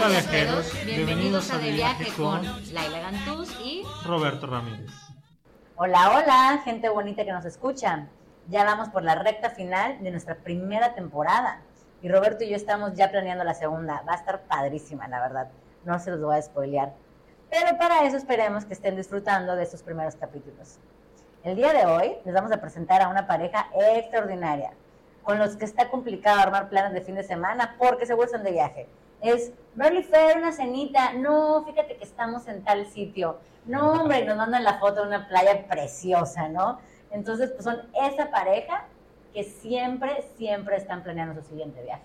Hola viajeros, bienvenidos a De Viaje con Laila Gantús y Roberto Ramírez. Hola, hola, gente bonita que nos escucha. Ya vamos por la recta final de nuestra primera temporada. Y Roberto y yo estamos ya planeando la segunda. Va a estar padrísima, la verdad. No se los voy a spoilear. Pero para eso esperemos que estén disfrutando de estos primeros capítulos. El día de hoy les vamos a presentar a una pareja extraordinaria, con los que está complicado armar planes de fin de semana porque se vuelven de viaje. Es Burley Fair, una cenita. No, fíjate que estamos en tal sitio. No, hombre, nos mandan la foto de una playa preciosa, ¿no? Entonces, pues son esa pareja que siempre, siempre están planeando su siguiente viaje.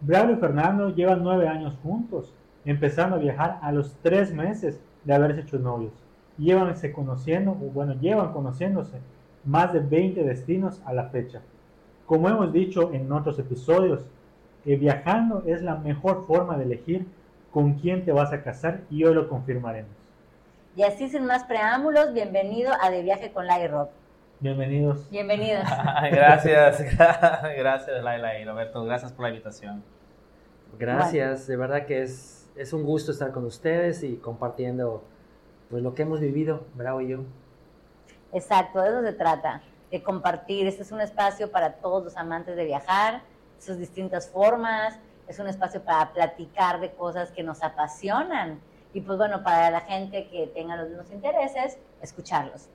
Braulio y Fernando llevan nueve años juntos, empezando a viajar a los tres meses de haberse hecho novios. Llévanse conociendo, o bueno, llevan conociéndose más de 20 destinos a la fecha. Como hemos dicho en otros episodios, que viajando es la mejor forma de elegir con quién te vas a casar y hoy lo confirmaremos. Y así sin más preámbulos, bienvenido a De Viaje con Lai Rob. Bienvenidos. Bienvenidos. gracias, gracias Laila y Roberto, gracias por la invitación. Gracias, de verdad que es, es un gusto estar con ustedes y compartiendo pues lo que hemos vivido, Bravo y yo. Exacto, de eso se trata, de compartir. Este es un espacio para todos los amantes de viajar, sus distintas formas, es un espacio para platicar de cosas que nos apasionan y pues bueno, para la gente que tenga los mismos intereses, escucharlos,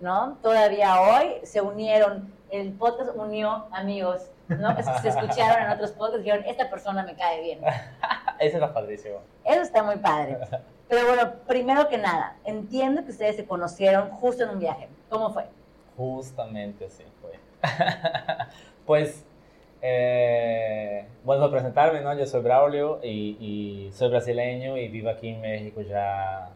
¿no? Todavía hoy se unieron, el podcast unió amigos, ¿no? se escucharon en otros podcasts y dijeron, esta persona me cae bien. Eso está padrísimo. Eso está muy padre. Pero bueno, primero que nada, entiendo que ustedes se conocieron justo en un viaje. ¿Cómo fue? Justamente así fue. pues eh, bueno, presentarme, ¿no? Yo soy Braulio y, soy brasileño y vivo aquí en México ya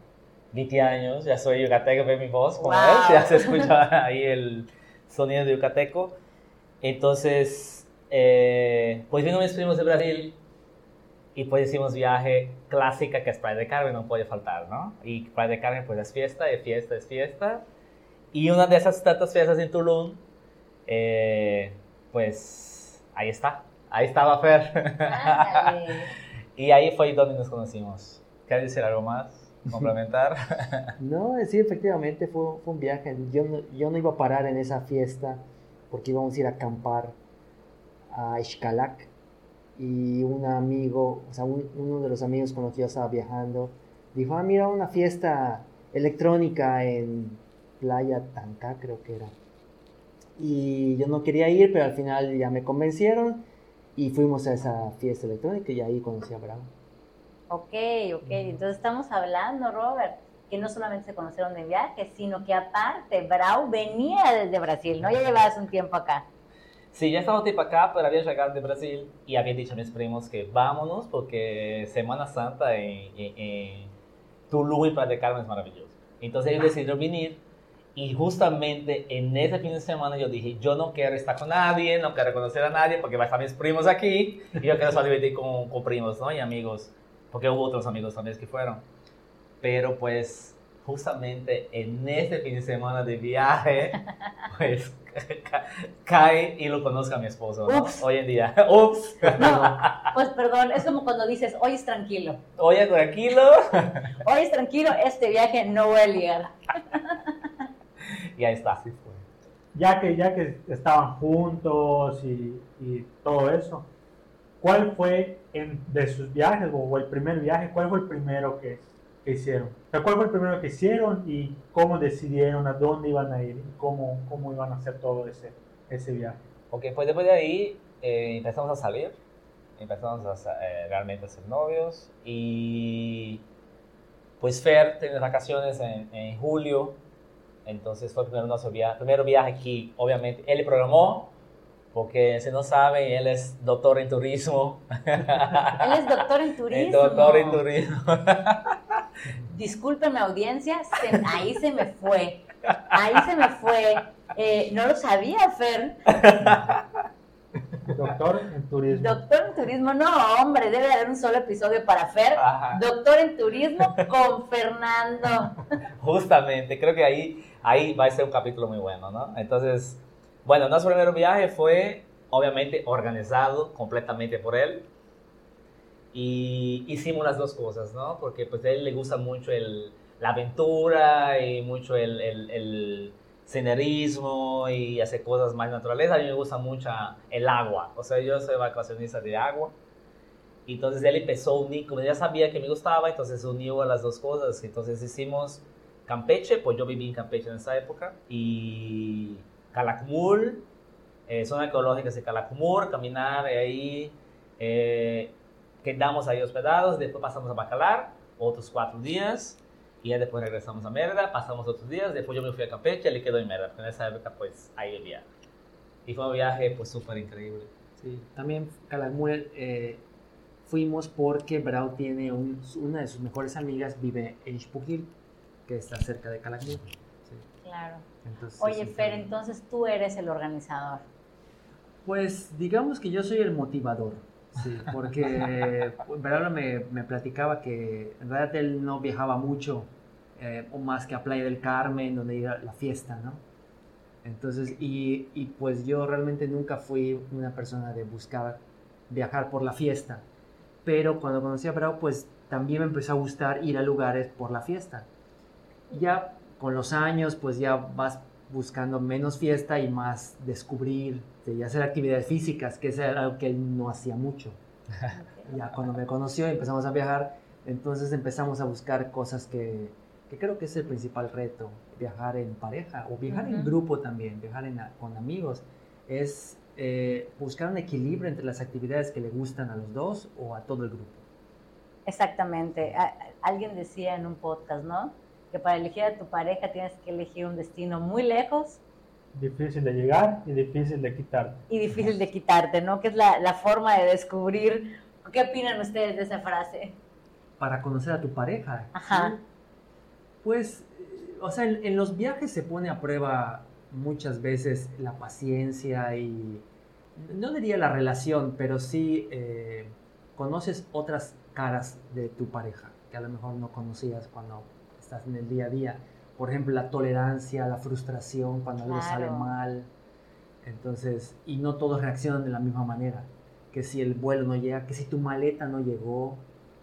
20 años. Ya soy yucateco, ve mi voz, como ves, ya se escucha ahí el sonido de yucateco. Entonces, eh, pues vino mis primos de Brasil y pues hicimos viaje clásica que es Playa de Carmen, no puede faltar, ¿no? Y Playa de Carmen pues es fiesta, es fiesta, es fiesta. Y una de esas tantas fiestas en Tulum, eh, pues ahí está, ahí estaba Fer. y ahí fue donde nos conocimos. ¿Quieres decir algo más? ¿Complementar? no, sí, efectivamente fue, fue un viaje. Yo no, yo no iba a parar en esa fiesta porque íbamos a ir a acampar a Xcalac y un amigo, o sea, uno de los amigos con los que yo estaba viajando, dijo, ah, mira, una fiesta electrónica en Playa Tanca, creo que era y yo no quería ir, pero al final ya me convencieron y fuimos a esa fiesta electrónica y ahí conocí a Bravo. Ok, ok, entonces estamos hablando, Robert, que no solamente se conocieron de viaje, sino que aparte, Bravo venía desde Brasil, ¿no? Ya llevabas un tiempo acá. Sí, ya estaba un tiempo acá, pero había llegado de Brasil y había dicho a mis primos que vámonos porque Semana Santa en, en, en Tulum y Playa de Carmen es maravilloso. Entonces ellos decidieron venir y justamente en ese fin de semana yo dije, yo no quiero estar con nadie, no quiero conocer a nadie porque van a estar mis primos aquí y yo quiero solo divertir con, con primos ¿no? y amigos, porque hubo otros amigos también que fueron. Pero pues justamente en ese fin de semana de viaje, pues cae y lo conozca a mi esposo, ¿no? Hoy en día. Ups. No, pues perdón, es como cuando dices, hoy es tranquilo. Hoy es tranquilo. Hoy es tranquilo, este viaje no voy a ligar y ahí está. Así fue. Ya que, ya que estaban juntos y, y todo eso, ¿cuál fue en, de sus viajes o el primer viaje, cuál fue el primero que, que hicieron? O sea, ¿Cuál fue el primero que hicieron y cómo decidieron a dónde iban a ir y cómo, cómo iban a hacer todo ese, ese viaje? Ok, pues después de ahí eh, empezamos a salir, empezamos a, eh, realmente a ser novios y pues Fer tiene vacaciones en, en julio entonces fue el primer, nuestro viaje, primero viaje aquí, obviamente. Él le programó, porque si no sabe, él es doctor en turismo. Él es doctor en turismo. doctor en turismo. Discúlpeme audiencia, ahí se me fue. Ahí se me fue. Eh, no lo sabía, Fer. Doctor en turismo. Doctor en turismo, no, hombre, debe haber un solo episodio para Fer. Doctor en turismo con Fernando. Justamente, creo que ahí, ahí va a ser un capítulo muy bueno, ¿no? Entonces, bueno, nuestro primer viaje fue obviamente organizado completamente por él. y hicimos las dos cosas, ¿no? Porque pues a él le gusta mucho el, la aventura y mucho el, el, el senderismo y hacer cosas más naturales. A mí me gusta mucho el agua, o sea, yo soy vacacionista de agua. Entonces él empezó a unir, como ya sabía que me gustaba, entonces unió a las dos cosas. Entonces hicimos Campeche, pues yo viví en Campeche en esa época, y Calakmul, eh, zona ecológica de Calakmul, caminar ahí, eh, quedamos ahí hospedados, después pasamos a Bacalar, otros cuatro días, y ya después regresamos a Merda, pasamos otros días, después yo me fui a Campeche, él quedó en Merda, porque en esa época pues ahí vivía. Y fue un viaje pues súper increíble. Sí, también Calakmul eh, fuimos porque Brau tiene un, una de sus mejores amigas, vive en Xpujil, que está cerca de Calakmul. Sí. Claro. Entonces, Oye, un plan. entonces tú eres el organizador. Pues digamos que yo soy el motivador, sí, porque Brau me, me platicaba que en realidad él no viajaba mucho, eh, o más que a Playa del Carmen, donde iba la fiesta, ¿no? Entonces, y, y pues yo realmente nunca fui una persona de buscar viajar por la fiesta, pero cuando conocí a Brau, pues también me empezó a gustar ir a lugares por la fiesta. Ya con los años, pues ya vas buscando menos fiesta y más descubrir, y hacer actividades físicas, que es algo que él no hacía mucho. Ya cuando me conoció y empezamos a viajar, entonces empezamos a buscar cosas que, que creo que es el principal reto, viajar en pareja o viajar en grupo también, viajar en- con amigos, es eh, buscar un equilibrio entre las actividades que le gustan a los dos o a todo el grupo. Exactamente. Alguien decía en un podcast, ¿no? Que para elegir a tu pareja tienes que elegir un destino muy lejos Difícil de llegar y difícil de quitar. y difícil de quitarte, ¿no? Que es la, la forma de descubrir. ¿Qué opinan ustedes de esa frase? Para conocer a tu pareja. Ajá. ¿sí? Pues, eh, o sea, en, en los viajes se pone a prueba muchas veces la paciencia y, no diría la relación, pero sí eh, conoces otras caras de tu pareja que a lo mejor no conocías cuando estás en el día a día. Por ejemplo, la tolerancia, la frustración cuando algo sale Claro. mal. Entonces, y no todos reaccionan de la misma manera. Que si el vuelo no llega, que si tu maleta no llegó,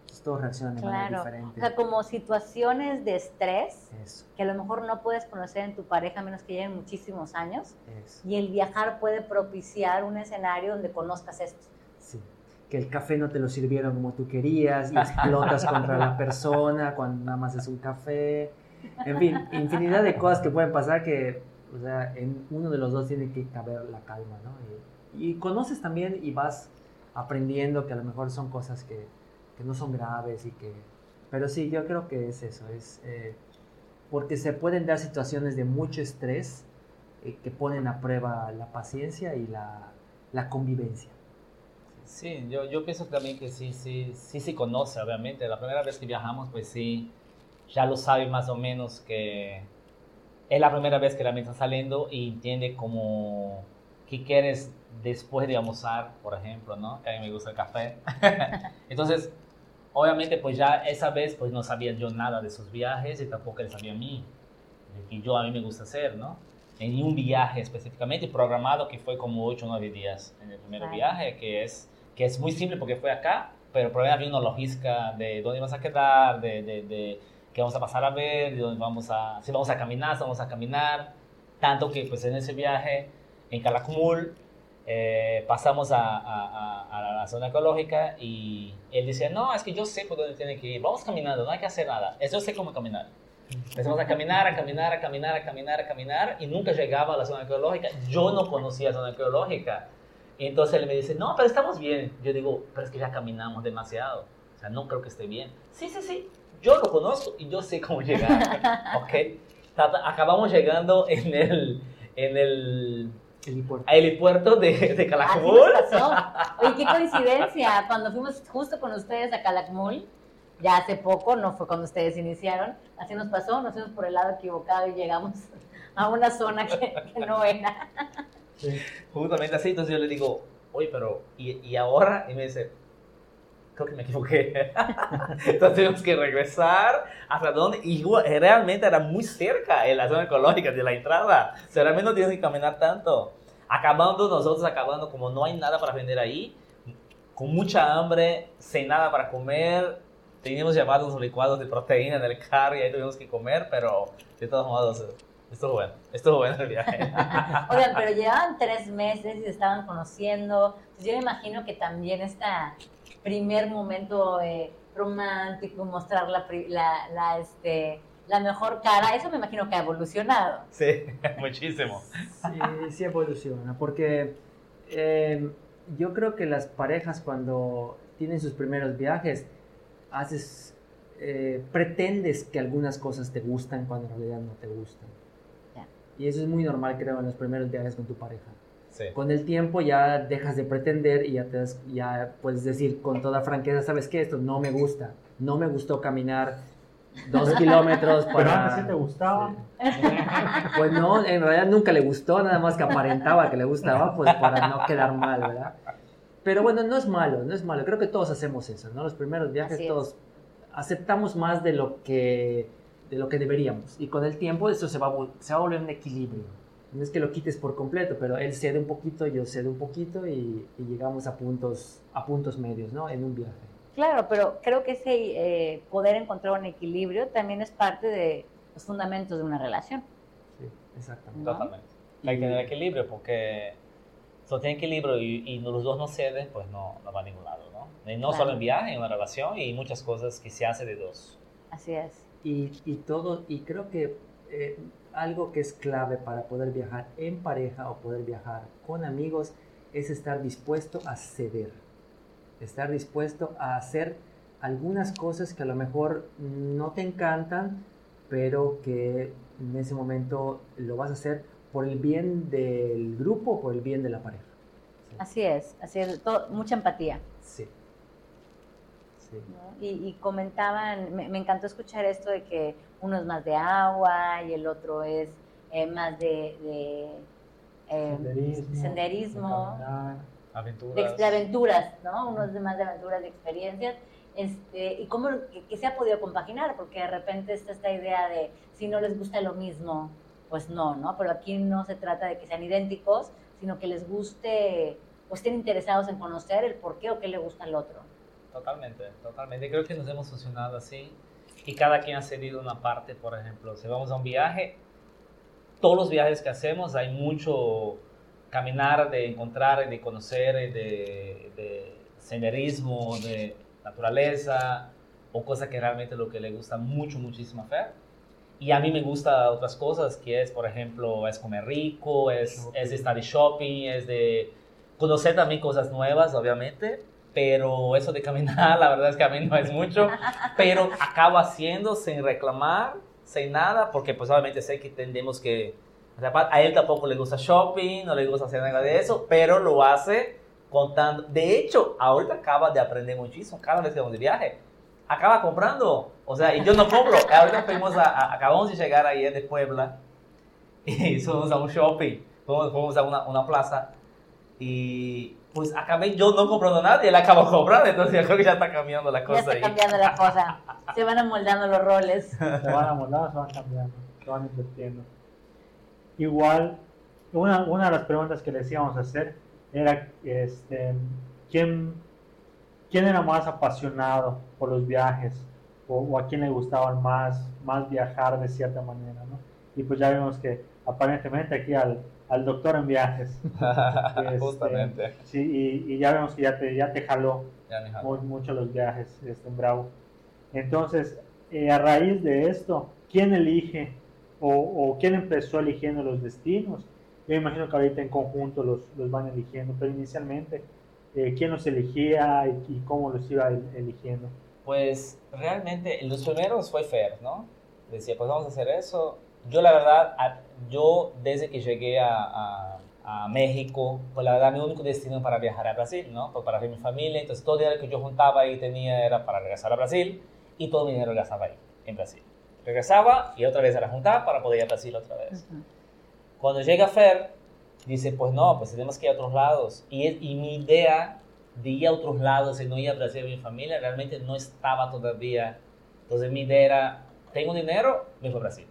pues todos reaccionan de manera Claro. O diferente. sea, como situaciones de estrés Eso, que a lo mejor no puedes conocer en tu pareja a menos que lleven muchísimos años. eso. Y el viajar puede propiciar un escenario donde conozcas esto. Que el café no te lo sirvieron como tú querías y explotas contra la persona cuando nada más es un café. En fin, infinidad de cosas que pueden pasar que, o sea, en uno de los dos tiene que caber la calma, ¿no? Y, y conoces también y vas aprendiendo que a lo mejor son cosas que, que no son graves y que... Pero sí, yo creo que es eso, es... eh, porque se pueden dar situaciones de mucho estrés eh, que ponen a prueba la paciencia y la, la convivencia. Sí, yo, yo pienso también que sí, sí, sí se conoce, obviamente. La primera vez que viajamos, pues sí, ya lo sabe más o menos que es la primera vez que realmente está saliendo y entiende como qué quieres después de almorzar, por ejemplo, ¿no? Que a mí me gusta el café. Entonces, obviamente, pues ya esa vez, pues no sabía yo nada de sus viajes y tampoco él sabía a mí, de que yo a mí me gusta hacer, ¿no? En un viaje específicamente programado que fue como 8 o 9 días en el primer Claro. viaje, que es, que es muy simple porque fue acá, pero probablemente había una logística de dónde vamos a quedar, de, de, de qué vamos a pasar a ver, de dónde vamos a, si vamos a caminar, si vamos a caminar, tanto que pues en ese viaje en Calakmul eh, pasamos a, a- a- a la zona ecológica y él decía, no, es que yo sé por dónde tiene que ir, vamos caminando, no hay que hacer nada, eso yo sé cómo caminar. Empezamos a caminar, a caminar, a caminar, a caminar, a caminar y nunca llegaba a la zona arqueológica. Yo no conocía la zona arqueológica. Y entonces él me dice, no, pero estamos bien. Yo digo, pero es que ya caminamos demasiado. O sea, no creo que esté bien. Sí, sí, sí. Yo lo conozco y yo sé cómo llegar. ¿Ok? Acabamos llegando en el, en el Helipuerto. helipuerto de, de Calakmul. Oye, qué coincidencia. Cuando fuimos justo con ustedes a Calakmul, ya hace poco, no fue cuando ustedes iniciaron, así nos pasó, nos fuimos por el lado equivocado y llegamos a una zona que, que no era. Justamente así, entonces yo le digo, oye, pero ¿y, y ahora? Y me dice, creo que me equivoqué. entonces tuvimos que regresar hasta donde, y igual, realmente era muy cerca en la zona ecológica de la entrada. O sea, realmente no tienes que caminar tanto. Acabando nosotros, acabando, como no hay nada para vender ahí, con mucha hambre, sin nada para comer. Teníamos llamados licuados de proteína en el carro y ahí tuvimos que comer, pero de todos modos, estuvo bueno. Estuvo bueno el viaje. Oigan, pero llevaban tres meses y se estaban conociendo. Pues yo me imagino que también este primer momento eh, romántico, mostrar la, pri- la, la, este, la mejor cara, eso me imagino que ha evolucionado. Sí, muchísimo. Sí, sí evoluciona, porque eh, yo creo que las parejas cuando tienen sus primeros viajes, haces, eh, pretendes que algunas cosas te gustan cuando en realidad no te gustan. Y eso es muy normal, creo, en los primeros viajes con tu pareja. Sí. Con el tiempo ya dejas de pretender y ya, te das- ya puedes decir con toda franqueza, ¿sabes qué? Esto no me gusta. No me gustó caminar dos kilómetros para... Pero antes sí te gustaba. Pues no, en realidad nunca le gustó, nada más que aparentaba que le gustaba, pues para no quedar mal, ¿verdad? Pero bueno, no es malo, no es malo. Creo que todos hacemos eso, ¿no? Los primeros viajes todos aceptamos más de lo que de lo que deberíamos. Y con el tiempo eso se va, se va a volver un equilibrio. No es que lo quites por completo, pero él cede un poquito, yo cedo un poquito y, y llegamos a puntos, a puntos medios, ¿no? En un viaje. Claro, pero creo que ese eh, poder encontrar un equilibrio también es parte de los fundamentos de una relación. Sí, exactamente. ¿no? Totalmente. Hay que tener equilibrio porque si no tiene equilibrio y, y los dos no ceden, pues no, no va a ningún lado, ¿no? Y no Claro. solo en viaje, en una relación y muchas cosas que se hace de dos. Así es. Y, y todo, y creo que eh, algo que es clave para poder viajar en pareja o poder viajar con amigos es estar dispuesto a ceder, estar dispuesto a hacer algunas cosas que a lo mejor no te encantan, pero que en ese momento lo vas a hacer por el bien del grupo o por el bien de la pareja. Así es, así es, todo- mucha empatía. Sí. Sí. ¿no? Y, y comentaban, me, me encantó escuchar esto de que uno es más de agua y el otro es eh, más de, de, eh, Senderismo. senderismo, de caminar. Aventuras. de aventuras, ¿no? Uno es de más de aventuras, de experiencias. Este, y cómo que, que se ha podido compaginar, porque de repente está esta idea de si no les gusta lo mismo, pues no, ¿no? Pero aquí no se trata de que sean idénticos, sino que les guste, o estén interesados en conocer el por qué o qué le gusta al otro. Totalmente, totalmente. Creo que nos hemos funcionado así y cada quien ha cedido una parte, por ejemplo, si vamos a un viaje, todos los viajes que hacemos hay mucho caminar, de encontrar, de conocer, de, de senderismo, de naturaleza o cosas que realmente lo que le gusta mucho, muchísimo hacer. Y a mí me gusta otras cosas, que es, por ejemplo, es comer rico, es, es estar de shopping, es de conocer también cosas nuevas, obviamente, pero eso de caminar, la verdad es que a mí no es mucho, pero acabo haciendo sin reclamar, sin nada, porque pues obviamente sé que tendemos que, a él tampoco le gusta shopping, no le gusta hacer nada de eso, pero lo hace contando, de hecho, ahorita acaba de aprender muchísimo, cada vez que vamos de viaje, acaba comprando, o sea, y yo no compro, ahorita fuimos a, a- acabamos de llegar ayer de Puebla, y fuimos a un shopping, fuimos, fuimos a una, una plaza, y pues acabé yo no comprando nada y él acabó comprando, entonces yo creo que ya está cambiando la Ya cosa está ahí. cambiando la cosa, se van amoldando los roles. se van amoldando, se van cambiando, se van invirtiendo. Igual, una, una de las preguntas que les íbamos a hacer era este, ¿quién, quién era más apasionado por los viajes o, o a quién le gustaba más, más viajar de cierta manera, ¿no? Y pues ya vemos que aparentemente aquí al, al doctor en viajes, Este, Justamente. sí, y, y ya vemos que ya te, ya te jaló Ya, mija. muy, mucho los viajes este, en Bravo. Entonces, eh, a raíz de esto, ¿quién elige o, o quién empezó eligiendo los destinos? Yo imagino que ahorita en conjunto los, los van eligiendo, pero inicialmente, eh, ¿quién los elegía y, y cómo los iba el- eligiendo? Pues realmente los primeros fue Fer, ¿no? Decía, pues vamos a hacer eso. Yo la verdad, a- yo desde que llegué a, a- a México, pues la verdad mi único destino para viajar a Brasil, ¿no? Pues para ver mi familia, entonces todo el dinero que yo juntaba y tenía era para regresar a Brasil y todo mi dinero lo gastaba ahí, en Brasil. Regresaba y otra vez era juntar para poder ir a Brasil otra vez. Cuando llega Fer, dice, pues no, pues tenemos que ir a otros lados. Y, y mi idea de ir a otros lados y no ir a Brasil con mi familia realmente no estaba todavía. Entonces mi idea era, tengo dinero, me voy a Brasil.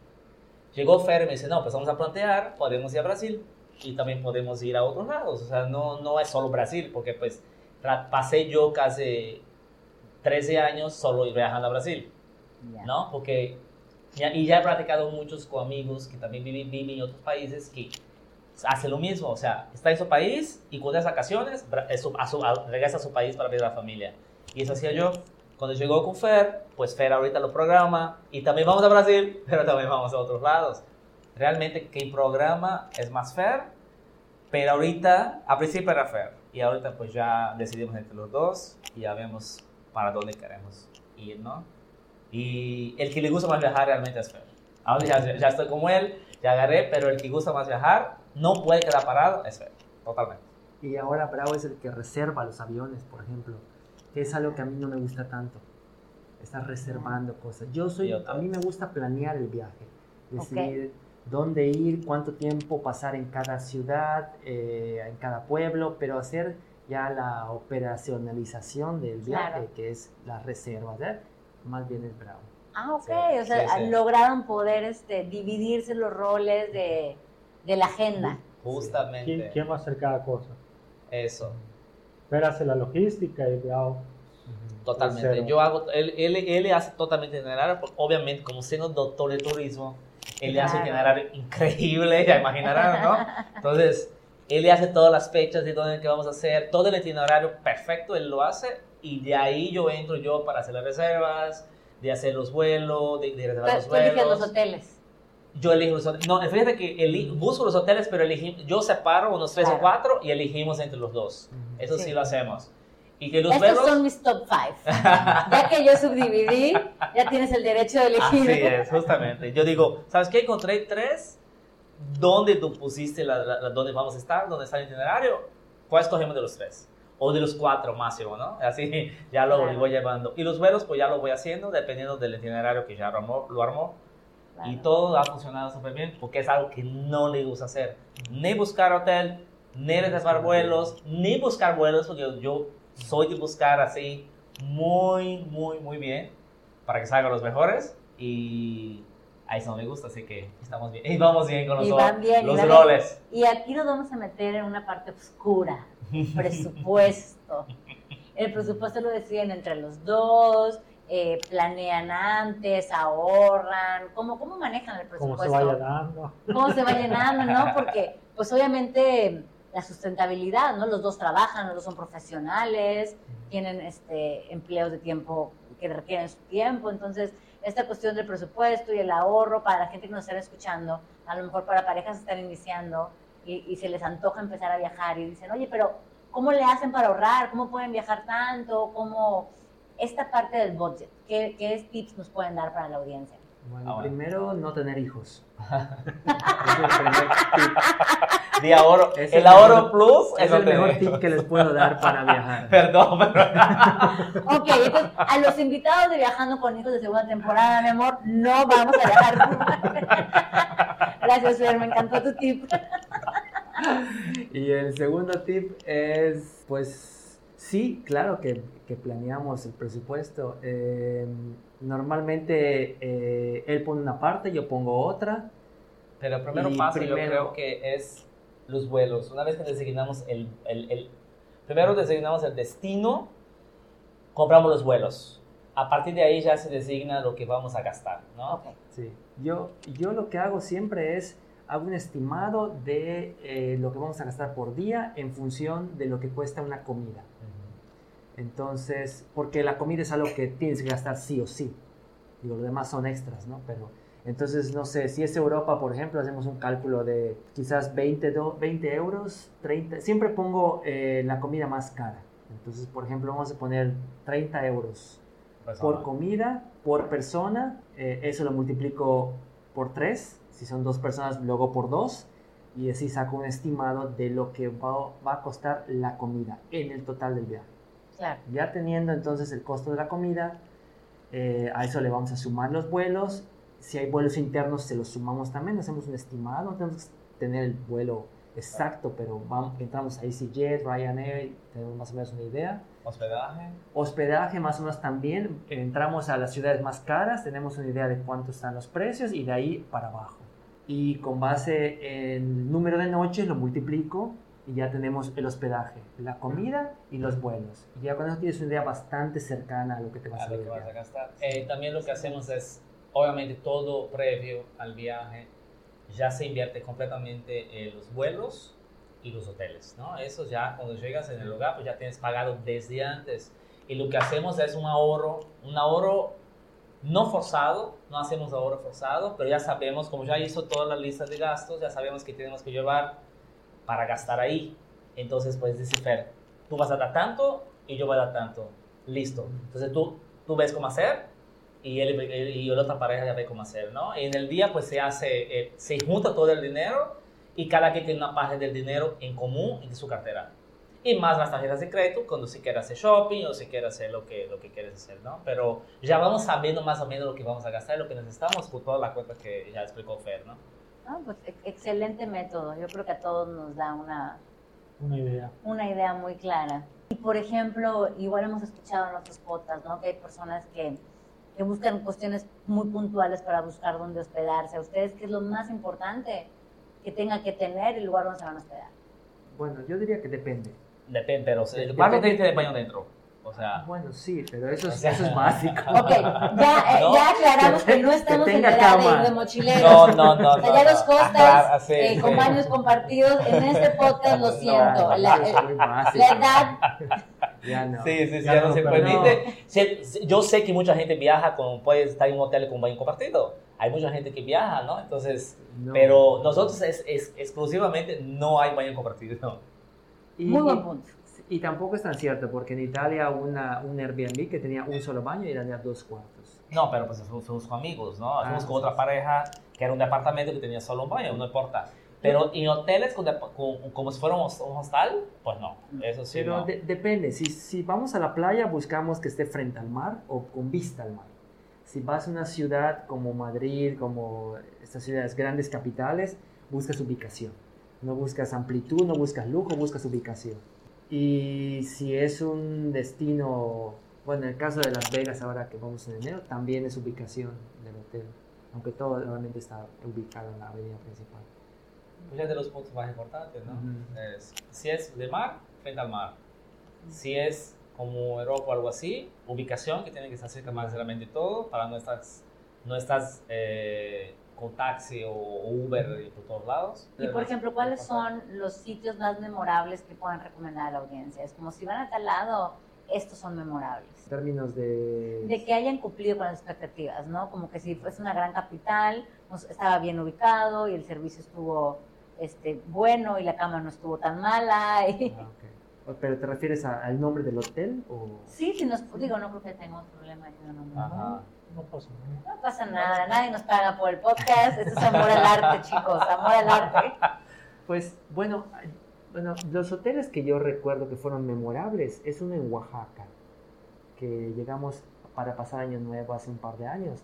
Llegó Fer y me dice, no, pues vamos a plantear, podemos ir a Brasil y también podemos ir a otros lados. O sea, no, no es solo Brasil, porque pues pasé yo casi 13 años solo viajando a Brasil, Ya. ¿no? Porque, ya- y ya he practicado muchos con amigos que también viven, viven en otros países que hace lo mismo, o sea, está en su país y cuando es vacaciones, su- a su- a- regresa a su país para ver a la familia. Y eso hacía yo. Cuando llegó con Fer, pues Fer ahorita lo programa y también vamos a Brasil, pero también vamos a otros lados. Realmente quien programa es más Fer, pero ahorita, a principio era Fer y ahorita pues ya decidimos entre los dos y ya vemos para dónde queremos ir, ¿no? Y el que le gusta más viajar realmente es Fer. Ahora ya, ya estoy como él, ya agarré, pero el que gusta más viajar no puede quedar parado es Fer, totalmente. Y ahora Bravo es el que reserva los aviones, por ejemplo, que es algo que a mí no me gusta tanto. Estar reservando cosas. Yo soy, Yo a mí me gusta planear el viaje, decidir dónde ir, cuánto tiempo pasar en cada ciudad, eh, en cada pueblo, pero hacer ya la operacionalización del viaje, Claro. que es las reservas, ¿eh? más bien es Bravo. Ah, ok. Sí, o sea, sí, sí. lograron poder este, dividirse los roles de, de la agenda. Justamente. ¿Quién, quién va a hacer cada cosa? Eso. Fer hace la logística y Bravo. Totalmente. Yo hago, él, él, él hace totalmente itinerario, porque obviamente como siendo doctor de turismo, él le hace Claro. itinerario increíble, ya imaginarán, ¿no? Entonces, él le hace todas las fechas de dónde que vamos a hacer, todo el itinerario perfecto, él lo hace, y de ahí yo entro yo para hacer las reservas, de hacer los vuelos, de, de reservar Tú, los tú eliges vuelos. los hoteles. Yo elijo los hoteles. No, fíjate que busco los hoteles, pero elegí, yo separo unos tres Claro. o cuatro y elegimos entre los dos. Eso sí, Sí. lo hacemos. Y que los Estos son mis top five. ya que yo subdividí, ya tienes el derecho de elegir. Así es, justamente. Yo digo, ¿sabes qué? Encontré tres. ¿Dónde tú pusiste la, la- la- dónde vamos a estar? ¿Dónde está el itinerario? Pues escogemos de los tres. O de los cuatro máximo, ¿no? Así ya lo Claro. voy llevando. Y los vuelos, pues ya lo voy haciendo dependiendo del itinerario que ya armó. Lo armó. Claro. Y todo ha funcionado súper bien porque es algo que no le gusta hacer. Ni buscar hotel, ni reservar vuelos, ni buscar vuelos porque yo soy de buscar así muy, muy, muy bien para que salgan los mejores y a eso no me gusta, así que estamos bien. Y vamos bien con los, Y van bien, y los van bien. roles. Y aquí nos vamos a meter en una parte oscura, el presupuesto. El presupuesto lo deciden entre los dos, eh, planean antes, ahorran, ¿cómo, cómo manejan el presupuesto? se vaya dando. cómo se va llenando, ¿no? Porque, pues obviamente, la sustentabilidad, ¿no? Los dos trabajan, los dos son profesionales, tienen este, empleos de tiempo que requieren su tiempo, entonces, esta cuestión del presupuesto y el ahorro para la gente que nos está escuchando, a lo mejor para parejas que están iniciando y, se les antoja empezar a viajar y dicen, oye, pero ¿cómo le hacen para ahorrar? ¿Cómo pueden viajar tanto? ¿Cómo esta parte del budget? ¿Qué, qué tips nos pueden dar para la audiencia? Bueno, Ahora. primero no tener hijos. es el primer tip. De ahorro, Es el el ahorro mejor- plus Es el mejor tip que les puedo dar para viajar. Perdón, pero Ok, entonces a los invitados de Viajando con Hijos de segunda temporada, mi amor, no vamos a viajar. Gracias, Fer, me encantó tu tip. Y el segundo tip es, pues, sí, claro que, que planeamos el presupuesto. Eh, normalmente eh, él pone una parte, yo pongo otra. Pero el primer Y paso yo primero- creo que es los vuelos. Una vez que designamos el, el, el- Primero designamos el destino, compramos los vuelos. A partir de ahí ya se designa lo que vamos a gastar, ¿no? Sí. Yo, yo lo que hago siempre es, hago un estimado de eh, lo que vamos a gastar por día en función de lo que cuesta una comida. Entonces, porque la comida es algo que tienes que gastar sí o sí. Digo, lo demás son extras, ¿no? Pero, entonces, no sé, si es Europa, por ejemplo, hacemos un cálculo de quizás 20, do- 20 euros, 30. Siempre pongo eh, la comida más cara. Entonces, por ejemplo, vamos a poner 30 euros Pues, por comida, por persona. eh, eso lo multiplico por 3. Si son dos personas, luego por 2. Y así saco un estimado de lo que va, va a costar la comida en el total del viaje. Claro. Ya teniendo entonces el costo de la comida, eh, a eso le vamos a sumar los vuelos. Si hay vuelos internos, se los sumamos también. Hacemos un estimado. No tenemos que tener el vuelo exacto, pero vamos, entramos a EasyJet, Ryanair, tenemos más o menos una idea. Hospedaje. Hospedaje más o menos también. Entramos a las ciudades más caras, tenemos una idea de cuánto están los precios y de ahí para abajo. Y con base en el número de noches lo multiplico y ya tenemos el hospedaje, la comida y los vuelos. Y ya con eso tienes una idea bastante cercana a lo que te vas a, a lo que vas a gastar. Eh, también lo que hacemos es, obviamente, todo previo al viaje, ya se invierte completamente en los vuelos y los hoteles, ¿no? Eso ya cuando llegas en el lugar, pues ya tienes pagado desde antes. Y lo que hacemos es un ahorro, un ahorro no forzado, no hacemos ahorro forzado, pero ya sabemos, como ya hizo toda la lista de gastos, ya sabemos que tenemos que llevar para gastar ahí. Entonces, pues dice Fer, tú vas a dar tanto y yo voy a dar tanto. Listo. Entonces tú, tú ves cómo hacer y él, él- y la otra pareja ya ve cómo hacer, ¿no? Y en el día, pues se hace, eh, se junta todo el dinero y cada quien tiene una parte del dinero en común en su cartera. Y más las tarjetas de crédito cuando si quieres hacer shopping o si quieres hacer lo que, lo que quieres hacer, ¿no? Pero ya vamos sabiendo más o menos lo que vamos a gastar y lo que necesitamos con toda la cuenta que ya explicó Fer, ¿no? Ah, pues ex- excelente método. Yo creo que a todos nos da una, Una idea. una idea muy clara. Y por ejemplo, igual hemos escuchado en otros podcasts, ¿no? Que hay personas que, que buscan cuestiones muy puntuales para buscar dónde hospedarse. ¿A ustedes qué es lo más importante que tenga que tener el lugar donde se van a hospedar? Bueno, yo diría que depende. Depende, pero cuarto tiene que tener baño dentro. O sea, Bueno, sí, pero eso O es, sea- eso es básico. Ok, ya, eh, No. ya aclaramos que no Que estamos en tenga la edad de cama. de mochileros. no, no, no. O sea, no, ya no. los costas Aclara- sí, eh, con sí. baños compartidos, en este podcast lo siento. no, La, la edad Ya no. Sí, sí, sí, Ya ya no no, se permite. Sí, sí, yo sé que mucha gente viaja con, puede estar en un hotel con baño compartido. Hay mucha gente que viaja, ¿no? Entonces, No. pero nosotros es, es- exclusivamente no hay baño compartido. Y, Muy buen punto. Y tampoco es tan cierto, porque en Italia una, un Airbnb que tenía un solo baño y tenía dos cuartos. No, pero pues fuimos, fuimos con amigos, ¿no? Fuimos Ah, con otra pareja que era un departamento que tenía solo un baño, no importa. Pero en hoteles con con- como si fuera un hostal, pues no. Eso sí. Pero no. de- depende, si, si vamos a la playa buscamos que esté frente al mar o con vista al mar. Si vas a una ciudad como Madrid, como estas ciudades grandes capitales, buscas ubicación. No buscas amplitud, no buscas lujo, buscas ubicación. Y si es un destino, bueno, en el caso de Las Vegas ahora que vamos en enero, también es ubicación del hotel, aunque todo realmente está ubicado en la avenida principal. Pues es de los puntos más importantes, ¿no? Ujú. Es- si es de mar, frente al mar. Si es como Europa o algo así, ubicación que tiene que estar cerca más de todo para no estar, no estás eh, con taxi o Uber y por todos lados. Y por ejemplo, ¿cuáles son los sitios más memorables que puedan recomendar a la audiencia? Es como si van a tal lado, estos son memorables. En términos de... De que hayan cumplido con las expectativas, ¿no? Como que si fuese una gran capital, pues, estaba bien ubicado y el servicio estuvo este, bueno y la cama no estuvo tan mala. y- Ah, ok. ¿Pero te refieres a- al nombre del hotel o...? Sí, si nos, digo, no creo que tengamos problema. yo no, no, Ajá. No pasa nada. no pasa nada, nadie nos paga por el podcast. Esto es amor al arte, chicos, amor al arte. Pues bueno, bueno, los hoteles que yo recuerdo que fueron memorables es uno en Oaxaca, que llegamos para pasar Año Nuevo hace un par de años.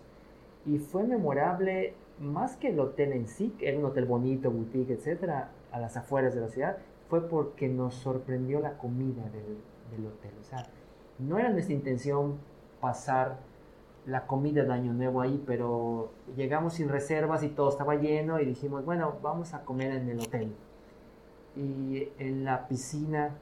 Y fue memorable más que el hotel en sí, que era un hotel bonito, boutique, etcétera, a las afueras de la ciudad, fue porque nos sorprendió la comida del, del hotel. O sea, no era nuestra intención pasar la comida de Año Nuevo ahí, pero llegamos sin reservas y todo estaba lleno y dijimos, bueno, vamos a comer en el hotel. Y en la piscina,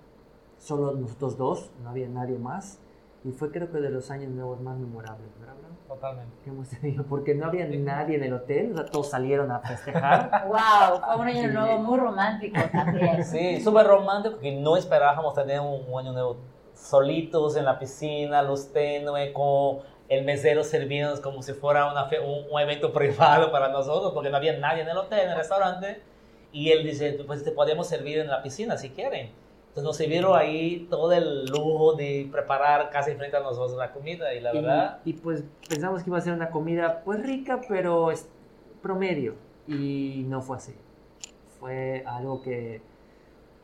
solo nosotros dos, no había nadie más. Y fue creo que de los años nuevos más memorables, ¿verdad? Bro? Totalmente. Que hemos tenido, porque no había nadie en el hotel, o sea, todos salieron a festejar. Wow, fue un año nuevo muy romántico también. Sí, súper romántico que no esperábamos tener un, un año nuevo solitos en la piscina, luz tenue, con el mesero sirviéndonos como si fuera una fe- un, un evento privado para nosotros, porque no había nadie en el hotel, en el restaurante. Y él dice, pues te podemos servir en la piscina si quieren. Entonces nos sirvieron ahí todo el lujo de preparar casi frente a nosotros la comida y la y, verdad... y, pues pensamos que iba a ser una comida pues rica, pero es promedio. Y no fue así. Fue algo que,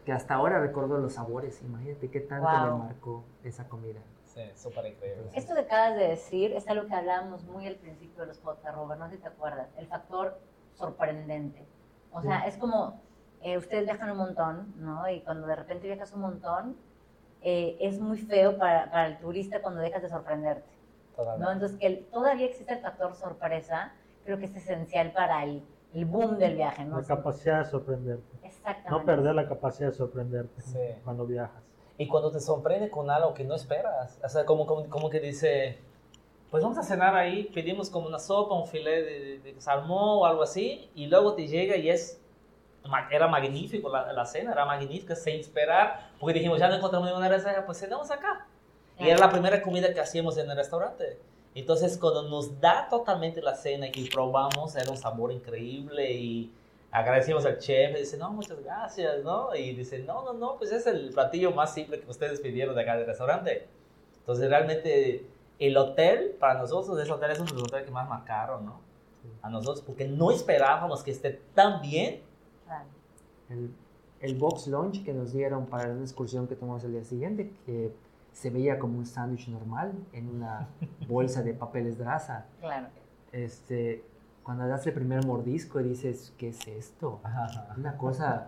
que hasta ahora recuerdo los sabores. Imagínate qué tanto Wow. me marcó esa comida. Sí, súper increíble. Esto que acabas de decir es algo que hablábamos muy al principio de los podcasts, Robert, no sé si te acuerdas, el factor sorprendente. O sea, es como, eh, ustedes viajan un montón, ¿no? Y cuando de repente viajas un montón, eh, es muy feo para, para el turista cuando dejas de sorprenderte. Entonces, que el- todavía existe el factor sorpresa, creo que es esencial para el, el boom del viaje, ¿no? La capacidad de sorprenderte. Exactamente. No perder la capacidad de sorprenderte Sí. cuando viajas. Y cuando te sorprende con algo que no esperas, o sea, como, como, como que dice, pues vamos a cenar ahí, pedimos como una sopa, un filete de, de salmón o algo así, y luego te llega y es, era magnífico la, la cena, era magnífica sin esperar, porque dijimos, ya no encontramos ninguna reserva, pues cenamos acá. Y era la primera comida que hacíamos en el restaurante. Entonces, cuando nos da totalmente la cena y probamos, era un sabor increíble y agradecimos al chef. Y dice, no, muchas gracias, ¿no? Y dice, no, no, no, pues es el platillo más simple que ustedes pidieron de acá del restaurante. Entonces, realmente, el hotel, para nosotros, ese hotel es uno de los hoteles que más marcaron, ¿no? A nosotros, porque no esperábamos que esté tan bien. Claro. El, el box lunch que nos dieron para una excursión que tomamos el día siguiente, que se veía como un sándwich normal en una bolsa de papeles grasa. Claro. Este, cuando das el primer mordisco y dices, ¿qué es esto? Una cosa.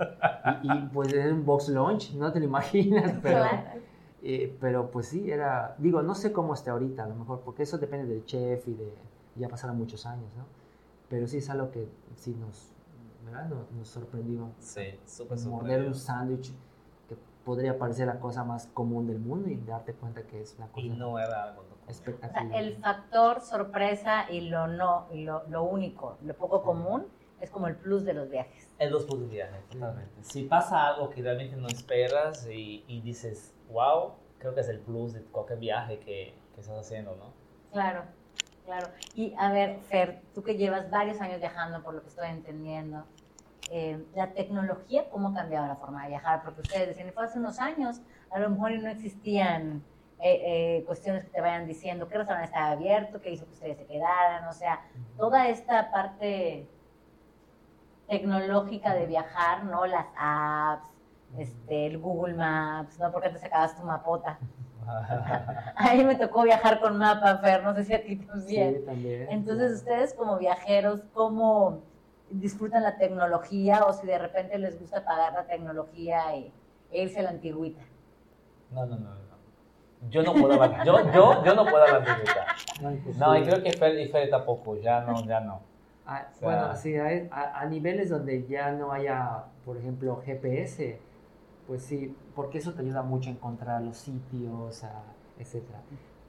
Y, y, pues en un box lunch, no te lo imaginas, pero, Claro. eh, pero pues sí, era. Digo, no sé cómo esté ahorita, a lo mejor, porque eso depende del chef y de. Ya pasaron muchos años, ¿no? Pero sí es algo que sí nos. ¿Verdad? Nos, nos sorprendió. Sí, súper, Morder un sándwich podría parecer la cosa más común del mundo y darte cuenta que es una cosa Y no era algo. O sea, espectacular. el factor sorpresa y lo no, y lo, lo único, lo poco común, es como el plus de los viajes. Es los puntos de viaje, totalmente. Si pasa algo que realmente no esperas y, y dices, wow, creo que es el plus de cualquier viaje que, que estás haciendo, ¿no? Claro, claro. Y a ver, Fer, tú que llevas varios años viajando, por lo que estoy entendiendo, eh, la tecnología, ¿cómo ha cambiado la forma de viajar? Porque ustedes decían, fue hace unos años, a lo mejor no existían eh, eh, cuestiones que te vayan diciendo qué restaurante estaba abierto, qué hizo que ustedes se quedaran, o sea, toda esta parte tecnológica de viajar, ¿no? Las apps, este, el Google Maps, ¿no? Porque te sacabas tu mapota. A mí me tocó viajar con mapa, Fer, no sé si a ti también. Sí, también. Entonces, ustedes como viajeros, ¿cómo disfrutan la tecnología o si de repente les gusta pagar la tecnología y, e irse a la antigüita? No, no, no, no. Yo no puedo hablar, yo, yo, yo no puedo hablar de. No, imposible. No, y creo que Fer, y Fer tampoco, ya no, ya no. Ah, O sea- bueno, sí, a, a- a niveles donde ya no haya, por ejemplo, GPS, pues sí, porque eso te ayuda mucho a encontrar los sitios, a- etcétera.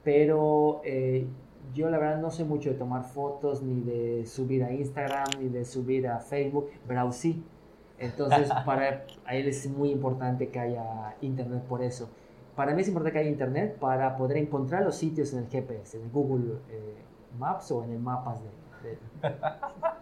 Pero eh, yo la verdad no sé mucho de tomar fotos, ni de subir a Instagram, ni de subir a Facebook, pero sí. Entonces, para a él es muy importante que haya internet por eso. Para mí es importante que haya internet para poder encontrar los sitios en el GPS, en el Google eh, Maps o en el mapas de- de,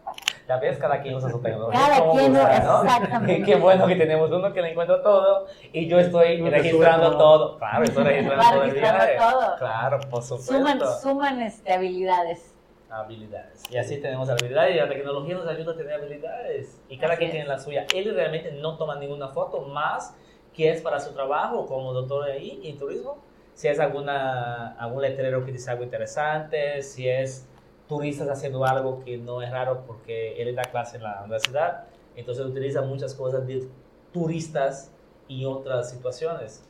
Ya ves, cada quien usa su tecnología. Cada como quien, gusta, ¿no? exactamente. Qué bueno que tenemos uno que le encuentra todo y yo estoy registrando todo. Claro, estoy registrando todo el registrando viaje. todo. Claro, por supuesto. Suman, suman este, habilidades. habilidades. Y así tenemos habilidades y la tecnología nos ayuda a tener habilidades. Y cada Así quien es. tiene la suya. Él realmente no toma ninguna foto más que es para su trabajo como doctor ahí en turismo. Si es alguna, algún letrero que dice algo interesante, si es turistas haciendo algo que no es raro porque él da clase en la universidad, entonces utiliza muchas cosas de turistas y otras situaciones.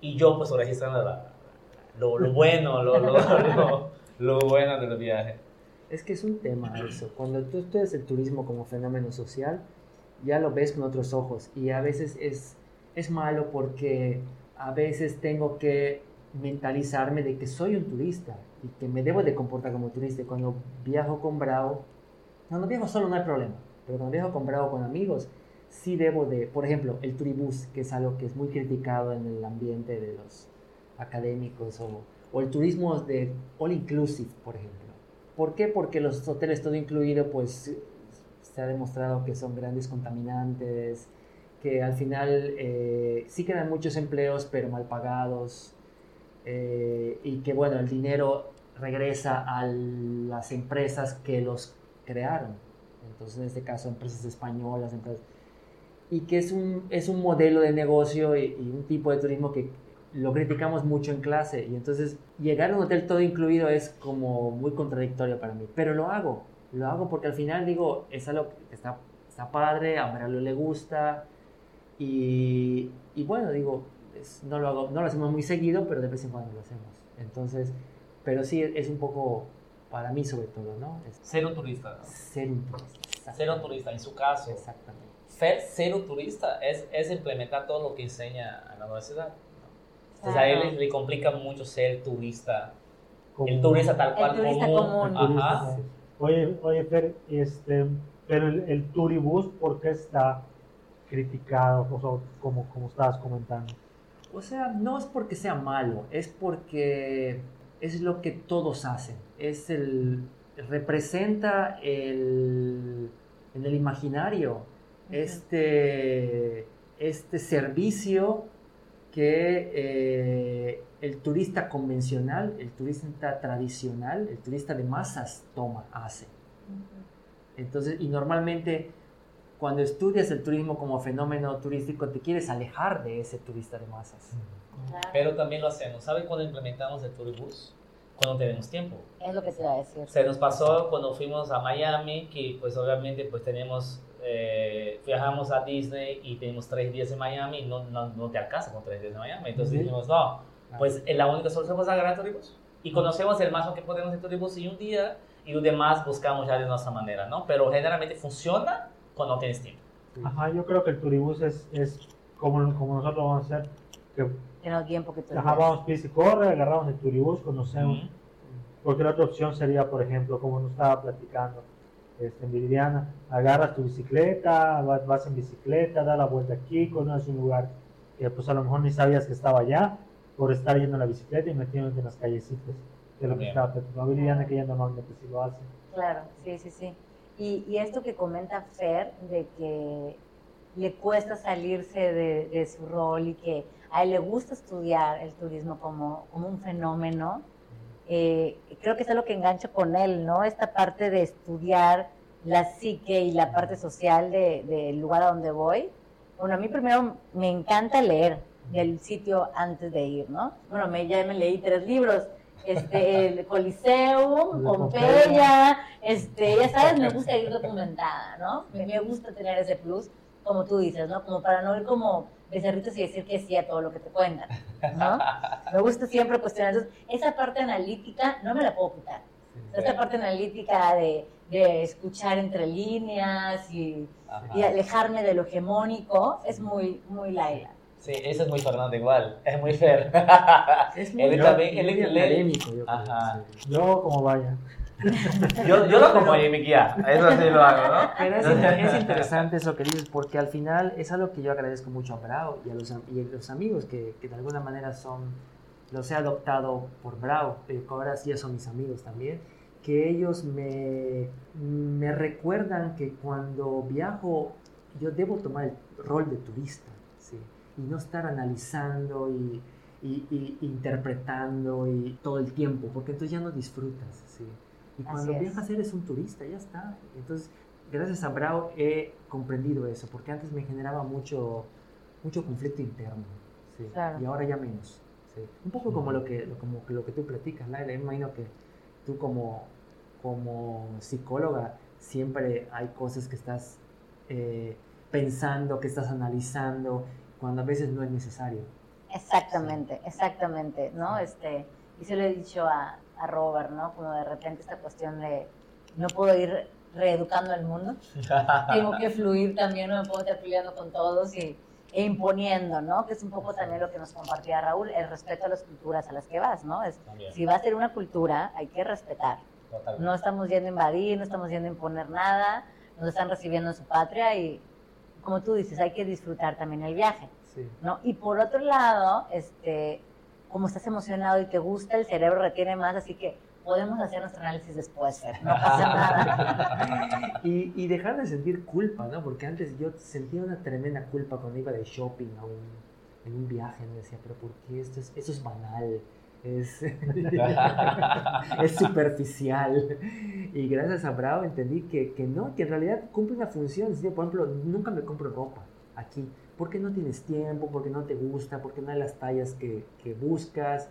Y yo pues registrando la- lo, lo bueno, lo, lo, lo, bueno del viaje. Es que es un tema eso. Cuando tú estudias el turismo como fenómeno social, ya lo ves con otros ojos. Y a veces es, es malo porque a veces tengo que mentalizarme de que soy un turista y que me debo de comportar como turista. Cuando viajo con Bravo, cuando viajo solo no hay problema. Pero cuando viajo con Bravo con amigos, sí debo de, por ejemplo, el turibús, que es algo que es muy criticado en el ambiente de los académicos, o, o el turismo de all inclusive, por ejemplo. ¿Por qué? Porque los hoteles todo incluido, pues se ha demostrado que son grandes contaminantes, que al final eh, sí quedan muchos empleos, pero mal pagados, eh, y que bueno, el dinero regresa a las empresas que los crearon. Entonces, en este caso, empresas españolas, empresas... Y que es un, es un modelo de negocio y, y un tipo de turismo que lo criticamos mucho en clase y entonces llegar a un hotel todo incluido es como muy contradictorio para mí, pero lo hago, lo hago porque al final digo, es algo que está, está padre, a Mario le gusta y, y bueno, digo, es- no, lo hago, no lo hacemos muy seguido, pero de vez en cuando lo hacemos. Entonces, pero sí es un poco, para mí sobre todo, ¿no? Es Ser un turista. ser un turista. Exacto. Cero turista, en su caso. Exactamente. Ser cero turista es, es implementar todo lo que enseña a la universidad. ¿no? Entonces a Claro. él le, le complica mucho ser turista. Como- El turista tal El cual turista común. común. el turista, Ajá. Oye, oye, Fer, este, pero el, el turibús, ¿por qué está criticado? O sea, como, como estabas comentando. O sea, no es porque sea malo, es porque es lo que todos hacen. Es el representa el en el imaginario este este servicio que eh, el turista convencional, el turista tradicional, el turista de masas toma, hace. Entonces, y normalmente cuando estudias el turismo como fenómeno turístico, te quieres alejar de ese turista de masas. Claro. Pero también lo hacemos. ¿Saben cuándo implementamos el turibús? Cuando tenemos tiempo. Es lo que te iba a decir. Se nos pasó cuando fuimos a Miami, que pues obviamente pues tenemos, eh, viajamos a Disney y tenemos tres días en Miami y no, no, no te alcanza con tres días en Miami. Entonces Ujú. dijimos, no, pues eh, la única solución es agarrar turibús. Y conocemos el máximo que podemos en turibús y un día y los demás buscamos ya de nuestra manera, ¿no? Pero generalmente funciona cuando tienes tiempo. Ajá, yo creo que el turibús es, es como, como nosotros lo vamos a hacer. Que, Tenemos bien poquito de ajá, vamos pis y corre, agarramos el turibús, conocemos. Porque la otra opción sería, por ejemplo, como nos estaba platicando este, en Viridiana, agarras tu bicicleta, vas, vas en bicicleta, da la vuelta aquí, conoces un lugar que pues a lo mejor ni sabías que estaba allá por estar yendo en la bicicleta y metiéndote en las callecitas. De lo que estaba platicando Viridiana, que ella normalmente sí lo hace. Claro, sí, sí, sí. Y, y esto que comenta Fer, de que le cuesta salirse de, de su rol y que a él le gusta estudiar el turismo como, como un fenómeno, eh, creo que es algo que engancho con él, ¿no? Esta parte de estudiar la psique y la parte social de- del lugar a donde voy. Bueno, a mí primero me encanta leer del sitio antes de ir, ¿no? Bueno, me, ya me leí tres libros. Este, el Coliseum, de Pompeya, este, ya sabes, me gusta ir documentada, ¿no? Me, me gusta tener ese plus, como tú dices, ¿no? Como para no ir como becerritos y decir que sí a todo lo que te cuentan, ¿no? Me gusta siempre cuestionar. Entonces, esa parte analítica no me la puedo quitar. Esta parte analítica de, de escuchar entre líneas y, y alejarme de lo hegemónico es muy, muy Laila. Sí, eso es muy Fernando igual, es muy fair. Es Él muy, también- él muy académico, yo creo. Ajá. sí. Yo, como vaya. Yo, yo lo acompañé en mi guía, eso sí lo hago, ¿no? Pero es, es interesante eso que dices, porque al final es algo que yo agradezco mucho a Bravo y a los, y a los amigos que, que de alguna manera son, los he adoptado por Bravo, pero que ahora sí son mis amigos también, que ellos me, me recuerdan que cuando viajo yo debo tomar el rol de turista, ¿sí? y no estar analizando y, y- y interpretando y todo el tiempo, porque entonces ya no disfrutas. ¿sí? Y cuando es. viajas eres un turista, ya está. Entonces, gracias a Bravo he comprendido eso, porque antes me generaba mucho, mucho conflicto interno. ¿sí? Claro. Y ahora ya menos. ¿sí? Un poco como lo que, lo- como lo que tú platicas, Laila. Yo imagino que tú como, como psicóloga siempre hay cosas que estás eh, pensando, que estás analizando, cuando a veces no es necesario. Exactamente, exactamente, ¿no? Este, y se lo he dicho a, a Robert, ¿no? Como de repente esta cuestión de no puedo ir reeducando al mundo, tengo que fluir también, no me puedo estar peleando con todos y, e imponiendo, ¿no? Que es un poco también lo que nos compartía Raúl, el respeto a las culturas a las que vas, ¿no? Es, También, si va a ser una cultura, hay que respetar. totalmente. No estamos yendo a invadir, no estamos yendo a imponer nada, nos están recibiendo en su patria y, como tú dices, hay que disfrutar también el viaje. Sí. ¿no? Y por otro lado, este, como estás emocionado y te gusta, el cerebro retiene más, así que podemos hacer nuestro análisis después, Fer, no pasa nada. Y, y dejar de sentir culpa, ¿no? Porque antes yo sentía una tremenda culpa cuando iba de shopping a un, en un viaje, ¿no? Decía, pero ¿por qué esto es, eso es banal? Es, es superficial. Y gracias a Bravo entendí que, que no, que en realidad cumple una función. Por ejemplo, nunca me compro ropa aquí. Porque no tienes tiempo, porque no te gusta, porque no hay las tallas que, que buscas.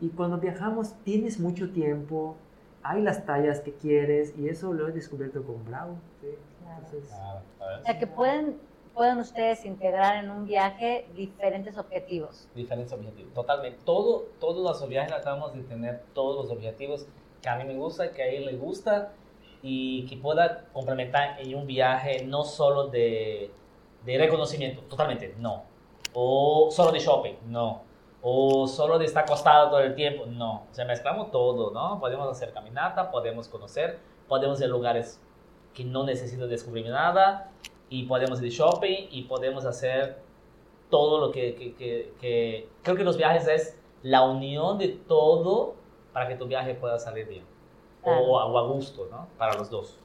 Y cuando viajamos tienes mucho tiempo, hay las tallas que quieres y eso lo he descubierto con Bravo. ¿sí? Claro. Entonces, Claro, a ver. O sea, que pueden, pueden ustedes integrar en un viaje diferentes objetivos. diferentes objetivos. Totalmente. Todo, todos los viajes tratamos de tener todos los objetivos que a mí me gusta, que a él le gusta y que pueda complementar en un viaje no solo de, de reconocimiento, totalmente, no. O solo de shopping, no. O solo de estar acostado todo el tiempo, no. O sea, mezclamos todo, ¿no? Podemos hacer caminata, podemos conocer, podemos ir a lugares que no necesito descubrir nada, y podemos ir de shopping, y podemos hacer todo lo que, que, que, que... Creo que los viajes es la unión de todo para que tu viaje pueda salir bien. Claro. O, a- o a gusto, ¿no? Para los dos.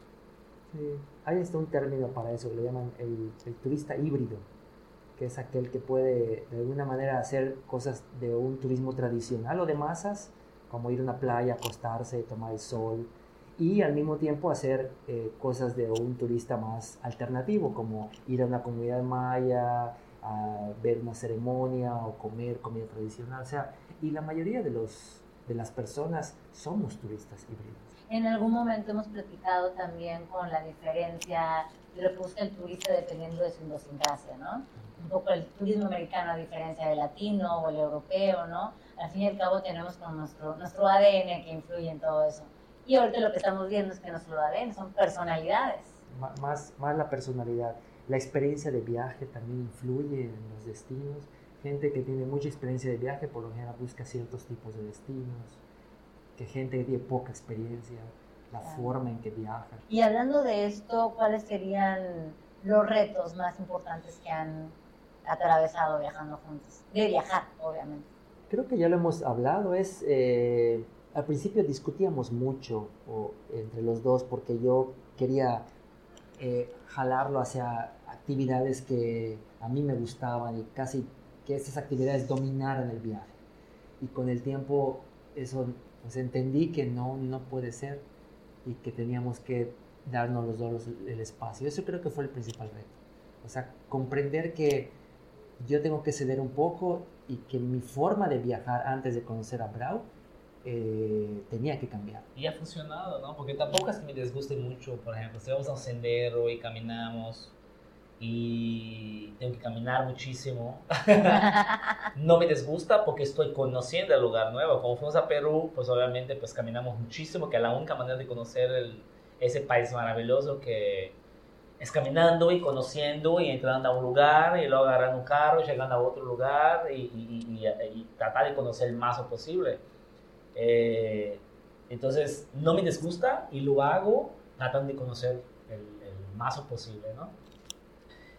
Sí, hay hasta un término para eso que le llaman el, el turista híbrido, que es aquel que puede de alguna manera hacer cosas de un turismo tradicional o de masas, como ir a una playa, acostarse, tomar el sol, y al mismo tiempo hacer eh, cosas de un turista más alternativo, como ir a una comunidad maya, a ver una ceremonia o comer comida tradicional. O sea, y la mayoría de, los, de las personas somos turistas híbridos. En algún momento hemos platicado también con la diferencia de lo que busca el turista dependiendo de su idiosincrasia, ¿no? Un poco el turismo americano a diferencia del latino o el europeo, ¿no? Al fin y al cabo tenemos como nuestro, nuestro ADN que influye en todo eso. Y ahorita lo que estamos viendo es que nuestro ADN son personalidades. Ma- más, más la personalidad. La experiencia de viaje también influye en los destinos. Gente que tiene mucha experiencia de viaje por lo general busca ciertos tipos de destinos. Que gente que tiene poca experiencia, la forma en que viaja. Y hablando de esto, ¿cuáles serían los retos más importantes que han atravesado viajando juntos? De viajar, obviamente. Creo que ya lo hemos hablado. Es, eh, al principio discutíamos mucho o, entre los dos porque yo quería eh, jalarlo hacia actividades que a mí me gustaban y casi que esas actividades dominaran el viaje. Y con el tiempo eso pues entendí que no, no puede ser y que teníamos que darnos los dos el espacio. Eso creo que fue el principal reto. O sea, comprender que yo tengo que ceder un poco y que mi forma de viajar antes de conocer a Brau eh, tenía que cambiar. Y ha funcionado, ¿no? Porque tampoco es que me disguste mucho, por ejemplo, si vamos a un sendero y caminamos y tengo que caminar muchísimo, no me disgusta porque estoy conociendo el lugar nuevo. Como fuimos a Perú, pues obviamente pues caminamos muchísimo, que la única manera de conocer el- ese país maravilloso que es caminando y conociendo y entrando a un lugar y luego agarrando un carro llegando a otro lugar y- y- y- y tratar de conocer el más posible. Eh, entonces, no me disgusta y lo hago tratando de conocer el, el más posible, ¿no?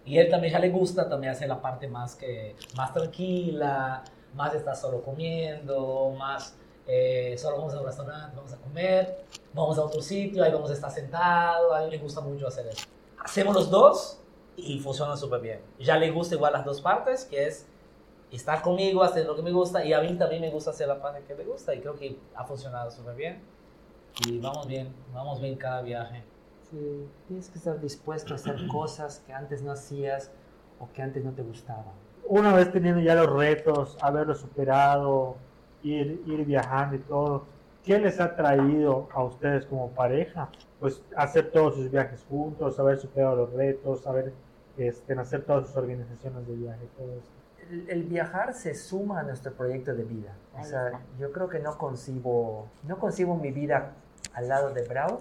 Y él también ya le gusta, también hace la parte más, que, más tranquila, más está solo comiendo, más eh, solo vamos a un restaurante, vamos a comer, vamos a otro sitio, ahí vamos a estar sentados, a él le gusta mucho hacer eso. Hacemos los dos y funciona súper bien. Ya le gusta igual las dos partes, que es estar conmigo, hacer lo que me gusta, y a mí también me gusta hacer la parte que me gusta, y creo que ha funcionado súper bien. Y vamos bien, vamos bien cada viaje. Sí, tienes que estar dispuesto a hacer cosas que antes no hacías o que antes no te gustaban. Una vez teniendo ya los retos, haberlos superado, ir, ir viajando y todo, ¿qué les ha traído a ustedes como pareja? Pues hacer todos sus viajes juntos, haber superado los retos, haber este, hacer todas sus organizaciones de viaje, todo eso. El, el viajar se suma a nuestro proyecto de vida. O sea, yo creo que no concibo, no concibo mi vida al lado de Brau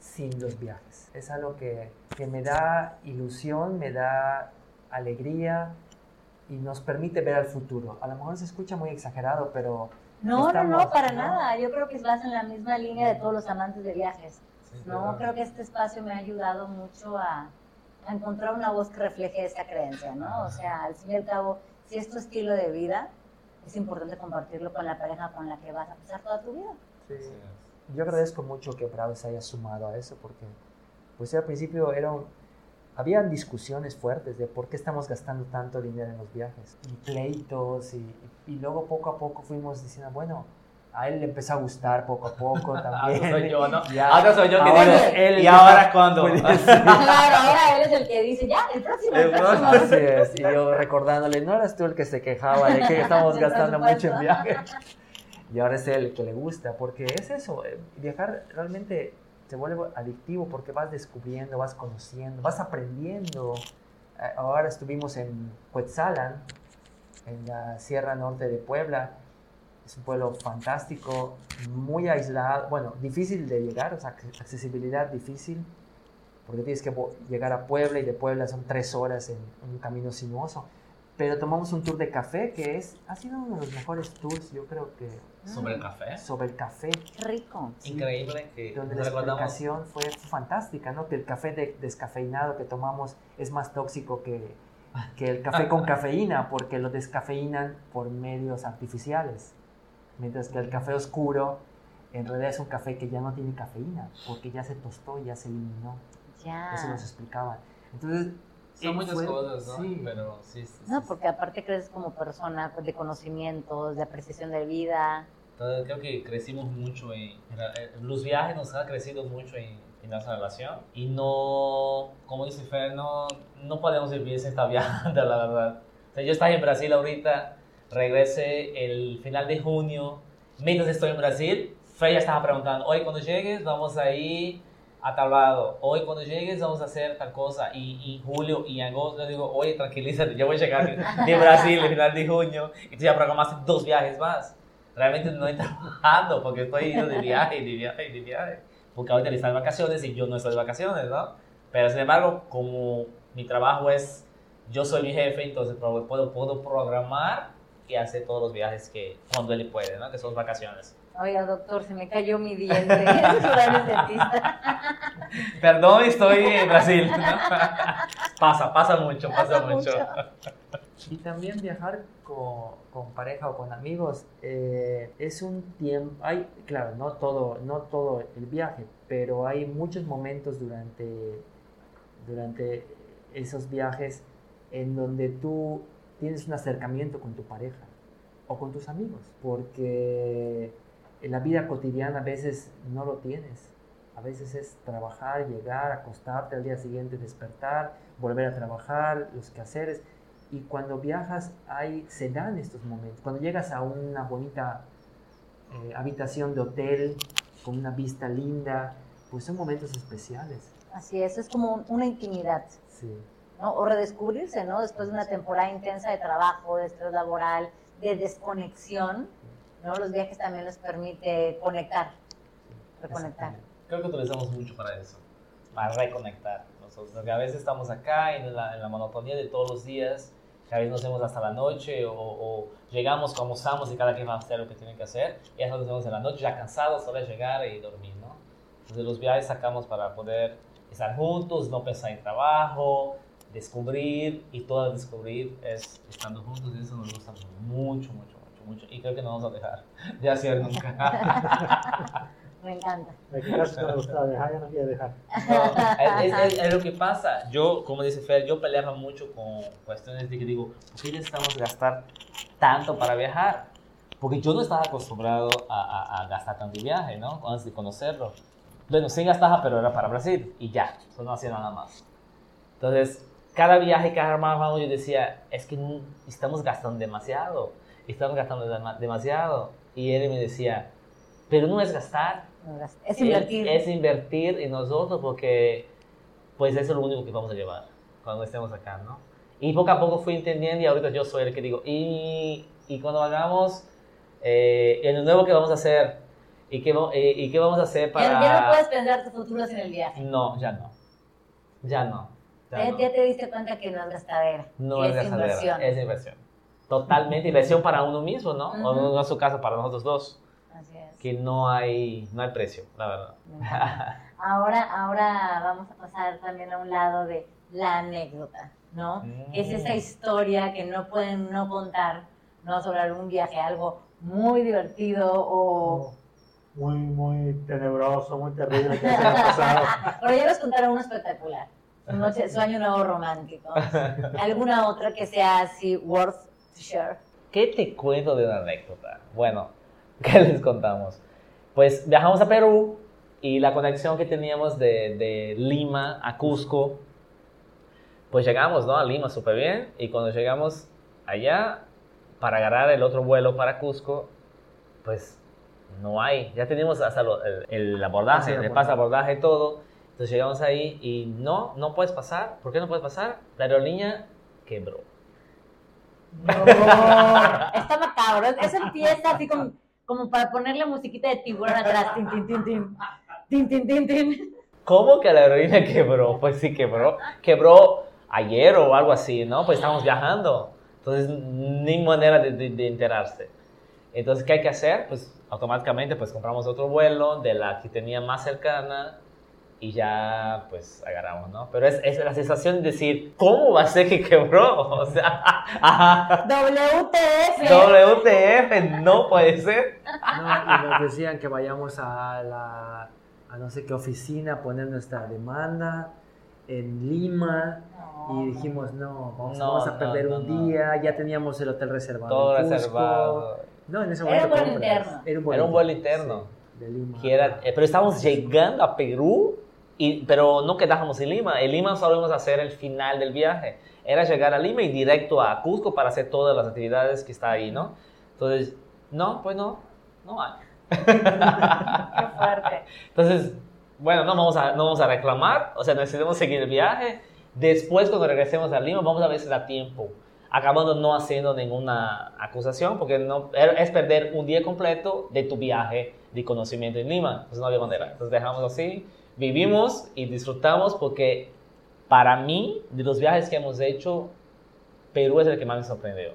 sin los viajes. Es algo que, que me da ilusión, me da alegría y nos permite ver al futuro. A lo mejor se escucha muy exagerado, pero No, no, no, Estamos, para ¿no? nada. Yo creo que vas en la misma línea de todos los amantes de viajes. No, creo que este espacio me ha ayudado mucho a, a encontrar una voz que refleje esa creencia, ¿no? O sea, al fin y al cabo, si es tu estilo de vida, es importante compartirlo con la pareja con la que vas a pasar toda tu vida. Yo agradezco mucho que Bravo se haya sumado a eso porque, pues al principio eran, habían discusiones fuertes de por qué estamos gastando tanto dinero en los viajes y pleitos y, y luego poco a poco fuimos diciendo, bueno, a él le empezó a gustar poco a poco también. Ahora soy yo, ¿no? Ya. Ahora soy yo que Ahora digo, él ¿y ahora cuándo? Claro, ahora él es el que dice, ya, el próximo, el próximo. Así es, y yo recordándole, no eras tú el que se quejaba de que estamos gastando mucho en viajes. Y ahora es el que le gusta, porque es eso, eh, viajar realmente se vuelve adictivo porque vas descubriendo, vas conociendo, vas aprendiendo. Eh, Ahora estuvimos en Cuetzalan, en la Sierra Norte de Puebla. Es un pueblo fantástico, muy aislado, bueno, difícil de llegar, o sea, acc- accesibilidad difícil, porque tienes que llegar a Puebla y de Puebla son tres horas en un camino sinuoso. Pero tomamos un tour de café que es, ha sido uno de los mejores tours, yo creo que, Sobre el café. sobre el café, rico. Sí. Increíble que donde la recordamos explicación fue fantástica, ¿no? Que el café de- descafeinado que tomamos es más tóxico que, que el café con cafeína, porque lo descafeinan por medios artificiales. Mientras que el café oscuro en realidad es un café que ya no tiene cafeína, porque ya se tostó, ya se eliminó. Ya. Eso nos explicaban. Entonces, Son muchas fue- cosas, ¿no? sí. Pero sí, sí, No, sí. porque aparte creces como persona de conocimientos, de apreciación de vida. Entonces, creo que crecimos mucho en, en los viajes nos han crecido mucho en, en nuestra relación y no, como dice Fer, no, no podemos vivir sin estar viajando, la verdad. O sea, yo estaba en Brasil ahorita, regresé el final de junio, mientras estoy en Brasil, Fer ya estaba preguntando, hoy cuando llegues vamos a ir a tal lado, hoy cuando llegues vamos a hacer tal cosa, y, y julio y agosto, yo digo, oye, tranquilízate, yo voy a llegar de, Brasil el final de junio, y tú ya programaste dos viajes más realmente no estoy trabajando porque estoy yendo de viaje de viaje de viaje. Porque ahorita están vacaciones y yo no estoy de vacaciones, ¿no? Pero sin embargo, como mi trabajo es, yo soy mi jefe, entonces puedo, puedo programar y hacer todos los viajes que cuando él puede, ¿no? Que son vacaciones. Oiga, doctor, se me cayó mi diente. Perdón, estoy en Brasil. ¿no? pasa, pasa mucho, pasa, Pasa mucho. mucho. Y también viajar con, con pareja o con amigos eh, es un tiempo, hay, claro, no todo, no todo el viaje, pero hay muchos momentos durante, durante esos viajes en donde tú tienes un acercamiento con tu pareja o con tus amigos, porque en la vida cotidiana a veces no lo tienes. A veces es trabajar, llegar, acostarte al día siguiente, despertar, volver a trabajar, los quehaceres. Y cuando viajas, hay, se dan estos momentos. Cuando llegas a una bonita eh, habitación de hotel con una vista linda, pues son momentos especiales. Así es, es como un- una intimidad. Sí. ¿no? O redescubrirse, ¿no? Después de una temporada intensa de trabajo, de estrés laboral, de desconexión, ¿no? Los viajes también les permite conectar, reconectar. Creo que utilizamos mucho para eso, para reconectar nosotros. Porque a veces estamos acá en la, en la monotonía de todos los días, a veces nos vemos hasta la noche o, o llegamos, almorzamos y cada quien va a hacer lo que tiene que hacer. Y ya nos vemos en la noche ya cansados, solo llegar y dormir, ¿no? Entonces los viajes sacamos para poder estar juntos, no pensar en trabajo, descubrir y todo descubrir es estando juntos y eso nos gusta mucho, mucho, mucho, mucho. Y creo que no vamos a dejar de hacer nunca. Me encanta. Me quitaste me gustaba dejar, ya no quiero dejar. No, es, es- es lo que pasa. Yo, como dice Fer, yo peleaba mucho con cuestiones de que digo, ¿por qué necesitamos gastar tanto para viajar? Porque yo no estaba acostumbrado a, a- a gastar tanto en viaje, ¿no? Antes de conocerlo. Bueno, sí gastaba, pero era para Brasil y ya, eso no hacía nada más. Entonces, cada viaje que armábamos yo decía, es que estamos gastando demasiado, estamos gastando dema- demasiado. Y él me decía, pero no es gastar, Es invertir. es invertir en nosotros porque pues eso es lo único que vamos a llevar cuando estemos acá, ¿no? Y poco a poco fui entendiendo y ahorita yo soy el que digo, y, y cuando hagamos eh, el nuevo que vamos a hacer, ¿y qué, eh, y qué vamos a hacer para...? Ya, no puedes pensar tu futuro sin el viaje. No, ya no. Ya no. Ya Ya, no. te diste cuenta que no es gastadera. No que es gastadera, inversión. es inversión. Totalmente inversión para uno mismo, ¿no? O Ujú. en nuestro caso para nosotros dos, Así es. que no hay, no hay precio, la verdad. Ahora, ahora vamos a pasar también a un lado de la anécdota, ¿no? Mm. Es esa historia que no pueden no contar, ¿no? Sobre algún viaje, algo muy divertido o... Muy, muy tenebroso, muy terrible que se ha pasado. Pero ya nos contaron uno espectacular. Su, noche, su año nuevo romántico. ¿Alguna otra que sea así worth to share? ¿Qué te cuento de una anécdota? Bueno, ¿qué les contamos? Pues viajamos a Perú y la conexión que teníamos de, de Lima a Cusco, pues llegamos, ¿no? A Lima súper bien y cuando llegamos allá para agarrar el otro vuelo para Cusco, pues no hay, ya teníamos hasta lo- el, el abordaje, el pase de abordaje y todo, entonces llegamos ahí y no, no puedes pasar, ¿por qué no puedes pasar? La aerolínea quebró. Está macabro. Eso empieza así como, como para ponerle musiquita de tiburón atrás. Tin, tin, tin, tin. Tin, tin, tin, tin. ¿Cómo que la aerolínea quebró? Pues sí quebró. Quebró ayer o algo así, ¿no? Pues estamos viajando. Entonces, ni manera de, de- de enterarse. Entonces, ¿qué hay que hacer? Pues automáticamente pues compramos otro vuelo de la que tenía más cercana y ya pues agarramos, ¿no? Pero es, es la sensación de decir, ¿cómo va a ser que quebró? O sea, ajá, WTF. WTF, no puede ser. No, y nos decían que vayamos a la a no sé qué oficina a poner nuestra demanda en Lima y dijimos no vamos, No, vamos a no, perder no, un no. día ya teníamos el hotel reservado Todo en Cusco. reservado. no en ese Era momento un vuelo interno. era un vuelo Era un vuelo interno, interno. sí, de Lima que era- eh, pero estábamos llegando a Perú, y, pero no quedábamos en Lima. En Lima solo íbamos a hacer el final del viaje. Era llegar a Lima y directo a Cusco para hacer todas las actividades que está ahí, ¿no? Entonces, no, pues no, no hay. Qué fuerte. Entonces, bueno, no vamos a, no vamos a reclamar, o sea, necesitamos seguir el viaje. Después, cuando regresemos a Lima, vamos a ver si da tiempo. Acabando no haciendo ninguna acusación, porque no, es perder un día completo de tu viaje de conocimiento en Lima. Entonces, no había manera. Entonces, dejamos así, vivimos y disfrutamos, porque para mí, de los viajes que hemos hecho, Perú es el que más me sorprendió.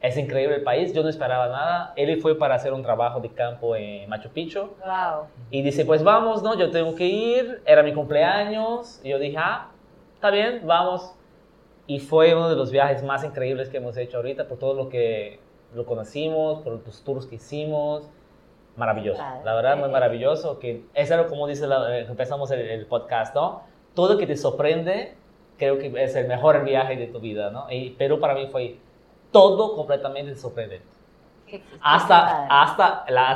Es increíble el país, yo no esperaba nada. Él fue para hacer un trabajo de campo en Machu Picchu. Wow. Y dice, pues vamos, ¿no? Yo tengo que ir, era mi cumpleaños. Y yo dije, ah, está bien, vamos. Y fue uno de los viajes más increíbles que hemos hecho ahorita, por todo lo que lo conocimos, por los tours que hicimos. Maravilloso, Padre. la verdad, muy maravilloso. Que es algo como dice, la- eh, empezamos el, el podcast, ¿no? Todo que te sorprende, creo que es el mejor viaje de tu vida, ¿no? Y Perú para mí fue todo completamente sorprendente. Hasta, hasta la,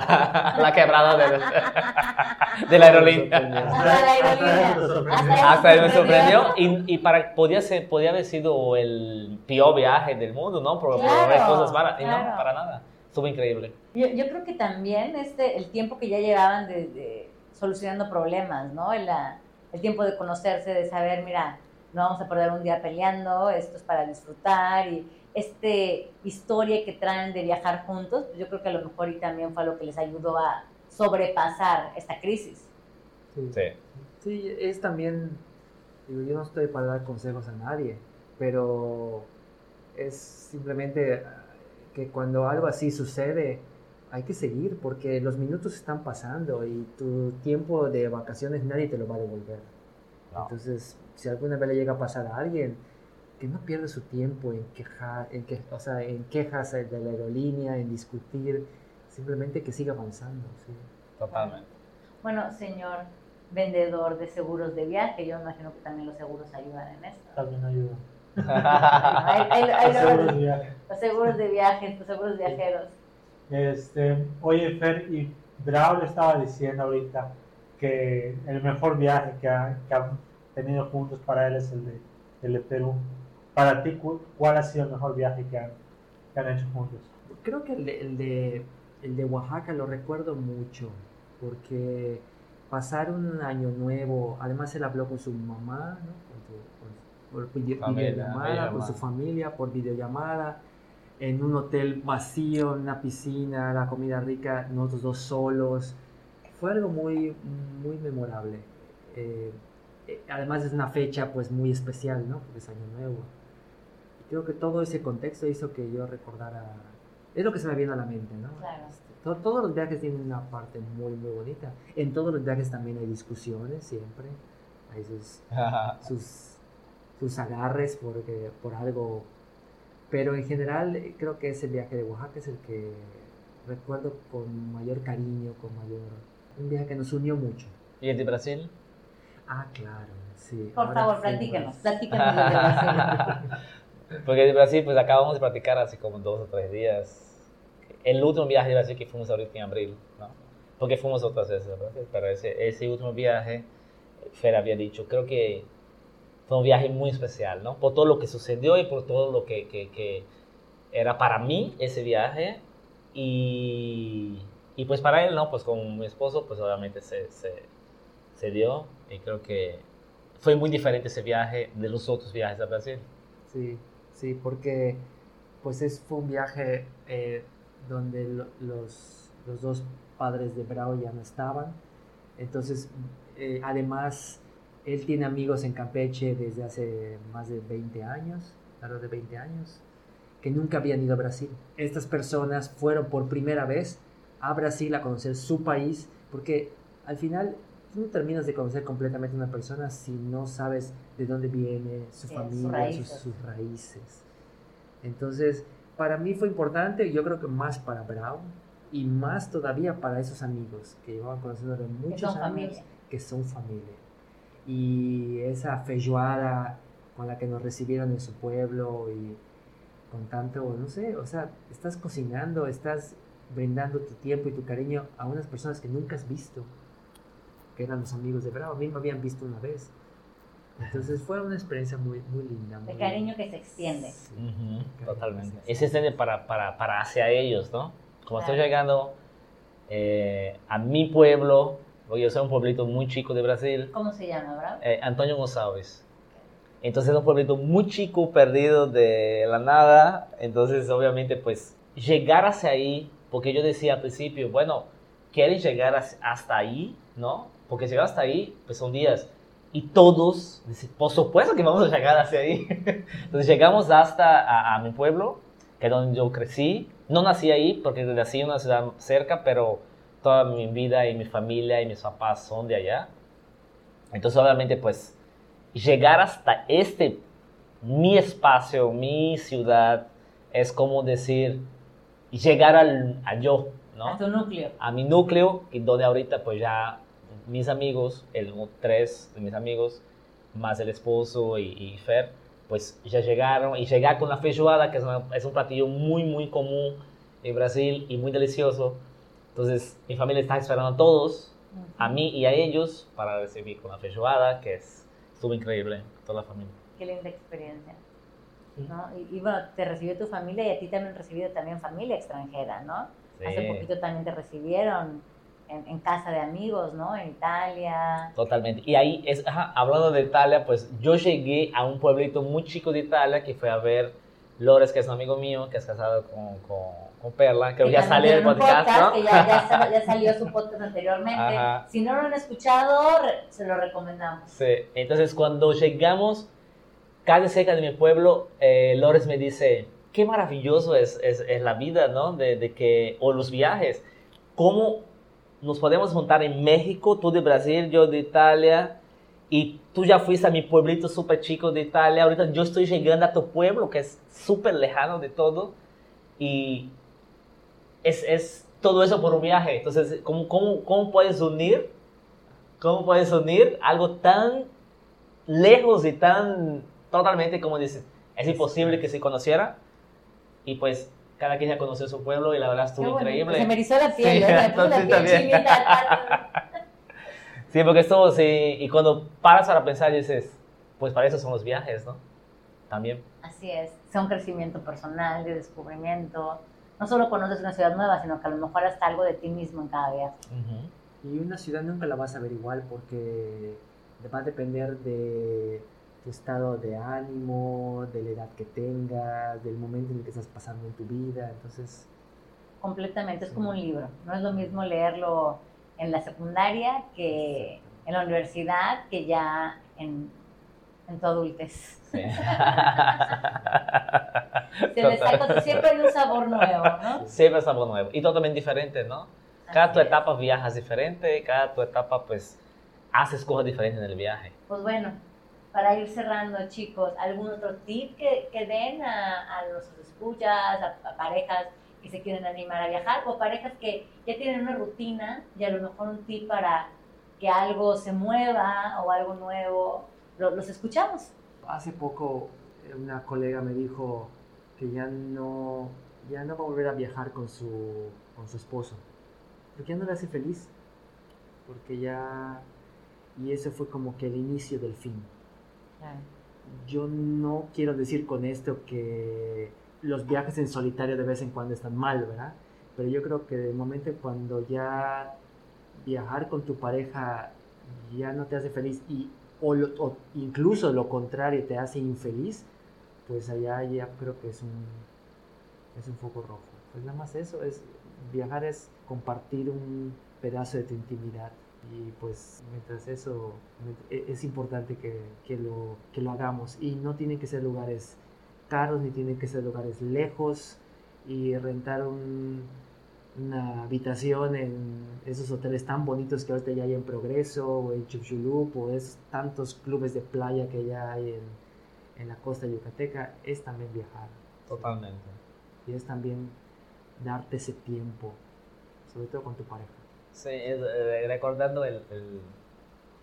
la, la quebrada de, de la aerolínea. Hasta la aerolínea. Hasta Hasta él me sorprendió y, y para, podía, ser, podía haber sido el peor viaje del mundo, ¿no? Por, por Claro, ver cosas malas. Y claro. no, para nada. Estuvo increíble. Yo, yo creo que también este, el tiempo que ya llevaban de, de solucionando problemas, ¿no? El, el tiempo de conocerse, de saber, mira, no vamos a perder un día peleando, esto es para disfrutar y este historia que traen de viajar juntos, pues yo creo que a lo mejor y también fue lo que les ayudó a sobrepasar esta crisis. Sí. Sí. Sí, es también, digo, yo no estoy para dar consejos a nadie, pero es simplemente que cuando algo así sucede, hay que seguir porque los minutos están pasando y tu tiempo de vacaciones nadie te lo va a devolver. No. Entonces, si alguna vez le llega a pasar a alguien, que no pierda su tiempo en quejar, en que, o sea, en quejas de la aerolínea, en discutir, simplemente que siga avanzando. ¿sí? Totalmente. Bueno, señor vendedor de seguros de viaje, yo imagino que también los seguros ayudan en esto. También ayuda. Ahí- ahí- ahí lo- Seguros de viaje. los seguros de viajes, los seguros viajeros. Este, oye, Fer, y Braulio estaba diciendo ahorita que el mejor viaje que, ha- que han tenido juntos para él es el de, el de Perú. Para ti, cu- ¿cuál ha sido el mejor viaje que han, que han hecho juntos? Creo que el de, el, de, el de Oaxaca lo recuerdo mucho, porque pasar un año nuevo, además él habló con su mamá, ¿no? Por Familia, videollamada, con su familia por videollamada, en un hotel vacío, en una piscina, la comida rica, nosotros dos solos. Fue algo muy, muy memorable. Eh, eh, además es una fecha pues muy especial, ¿no? Porque es año nuevo. Y creo que todo ese contexto hizo que yo recordara, es lo que se me viene a la mente, ¿no? Claro. Este, to- todos los viajes tienen una parte muy, muy bonita. En todos los viajes también hay discusiones, siempre. Hay sus, sus, sus agarres porque, por algo. Pero en general creo que ese viaje de Oaxaca es el que recuerdo con mayor cariño, con mayor... Un viaje que nos unió mucho. ¿Y el de Brasil? Ah, claro, sí. Por ahora favor, platíquenos, platíquenos desde Brasil. Porque de Brasil, pues acabamos de practicar hace como dos o tres días. El último viaje de Brasil que fuimos ahorita en abril, ¿no? Porque fuimos otras veces, ¿verdad? Pero ese, ese último viaje, Fer había dicho, creo que fue un viaje muy especial, ¿no? Por todo lo que sucedió y por todo lo que, que, que era para mí ese viaje. Y, y pues para él, ¿no? Pues con mi esposo, pues obviamente se, se, se dio. Y creo que fue muy diferente ese viaje de los otros viajes a Brasil. Sí, sí, porque pues es, fue un viaje eh, donde lo- los, los dos padres de Bravo ya no estaban. Entonces, eh, además, él tiene amigos en Campeche desde hace más de 20 años, algo de 20 años, que nunca habían ido a Brasil. Estas personas fueron por primera vez a Brasil a conocer su país, porque al final tú no terminas de conocer completamente a una persona si no sabes de dónde viene, su Sí, sus familia, sus, raíces. sus raíces. Entonces, para mí fue importante, yo creo que más para Brown y más todavía para esos amigos que llevaban conociendo de muchos años, familia. que son familia. Y esa feijoada con la que nos recibieron en su pueblo y con tanto, no sé, o sea, estás cocinando, estás brindando tu tiempo y tu cariño a unas personas que nunca has visto, que eran los amigos de Bravo, a mí me habían visto una vez. Entonces fue una experiencia muy, muy linda. Muy- cariño que se extiende. Totalmente. Sí, sí. Y se extiende para, para, para hacia ellos, ¿no? Como estoy Claro. llegando eh, a mi pueblo, porque yo soy un pueblito muy chico de Brasil, ¿Cómo se llama, Bravo? eh, Antonio González. Entonces es un pueblito muy chico, perdido de la nada. Entonces, obviamente, pues, llegar hacia ahí, porque yo decía al principio, bueno, quieren llegar as- hasta ahí, ¿no? Porque llegar hasta ahí, pues son días. Y todos, por supuesto que vamos a llegar hacia ahí. Entonces llegamos hasta a, a mi pueblo, que es donde yo crecí. No nací ahí, porque nací en una ciudad cerca, pero toda mi vida y mi familia y mis papás son de allá. Entonces, obviamente, pues, llegar hasta este, mi espacio, mi ciudad, es como decir, llegar al, al yo, ¿no? A tu núcleo. a mi núcleo, y donde ahorita pues ya mis amigos, el tres de mis amigos, más el esposo y, y Fer, pues ya llegaron y llegar con la feijoada, que es, una- es un platillo muy, muy común en Brasil y muy delicioso. Entonces mi familia está esperando a todos, a mí y a ellos, para recibir con la feijoada, que es, estuvo increíble, toda la familia. Qué linda experiencia. ¿no? Y, y bueno, te recibió tu familia y a ti también recibido también familia extranjera, ¿no? Hace Sí. poquito también te recibieron en, en casa de amigos, ¿no? En Italia. Totalmente. Y ahí, es, ajá, hablando de Italia, pues yo llegué a un pueblito muy chico de Italia que fue a ver Lores, que es un amigo mío, que es casado con, con, con Perla. Creo que ya también salió el tiene un podcast, ¿no? Que ya, ya, ya salió su podcast anteriormente. Ajá. Si no lo han escuchado, se lo recomendamos. Sí. Entonces, cuando llegamos casi cerca de mi pueblo, eh, Lores me dice, qué maravilloso es, es, es la vida, ¿no? De, de que, o los viajes. ¿Cómo nos podemos juntar en México, tú de Brasil, yo de Italia, y tú ya fuiste a mi pueblito súper chico de Italia, ahorita yo estoy llegando a tu pueblo, que es súper lejano de todo, y es, es todo eso por un viaje. Entonces, ¿cómo, cómo, cómo puedes unir? ¿Cómo puedes unir algo tan lejos y tan totalmente, como dices, es imposible que se conociera? Y pues cada quien ya conoció su pueblo y la verdad estuvo increíble. Se me erizó la piel, Sí, ¿eh? me puso la piel chinita. Sí, porque estuvo, sí, y cuando paras para pensar dices, pues para eso son los viajes, ¿no? También. Así es, un crecimiento personal, de descubrimiento. No solo conoces una ciudad nueva, sino que a lo mejor hasta algo de ti mismo en cada viaje. Y una ciudad nunca la vas a ver igual porque va a depender de tu estado de ánimo, de la edad que tengas, del momento en el que estás pasando en tu vida. Entonces, Completamente, es como un libro. No es lo mismo leerlo en la secundaria que en la universidad, que ya en, en tu adultez. Sí. Se saca- siempre hay un sabor nuevo, ¿no? Siempre es algo nuevo y totalmente diferente, ¿no? Cada Así tu es. etapa viajas diferente, cada tu etapa pues haces cosas diferentes en el viaje. Pues bueno, para ir cerrando, chicos, ¿algún otro tip que, que den a, a los escuchas, a, a parejas que se quieren animar a viajar o parejas que ya tienen una rutina y a lo mejor un tip para que algo se mueva o algo nuevo? Lo- los escuchamos. hace poco eh, una colega me dijo que ya no, ya no va a volver a viajar con su, con su esposo, porque ya no le hace feliz, porque ya... Y ese fue como que el inicio del fin. Yo no quiero decir con esto que los viajes en solitario de vez en cuando están mal, ¿verdad? Pero yo creo que el momento cuando ya viajar con tu pareja ya no te hace feliz y o, incluso lo contrario te hace infeliz, pues allá ya creo que es un, es un foco rojo. Pues nada más eso, es viajar es compartir un pedazo de tu intimidad. Y pues mientras eso e, es importante que, que, lo, que lo hagamos. Y no tienen que ser lugares caros ni tienen que ser lugares lejos. Y rentar un, una habitación en esos hoteles tan bonitos que ahorita ya hay en Progreso o en Chicxulub o esos tantos clubes de playa que ya hay en, en la costa yucateca es también viajar. Totalmente. Y es también darte ese tiempo, sobre todo con tu pareja. Sí, eh, recordando el,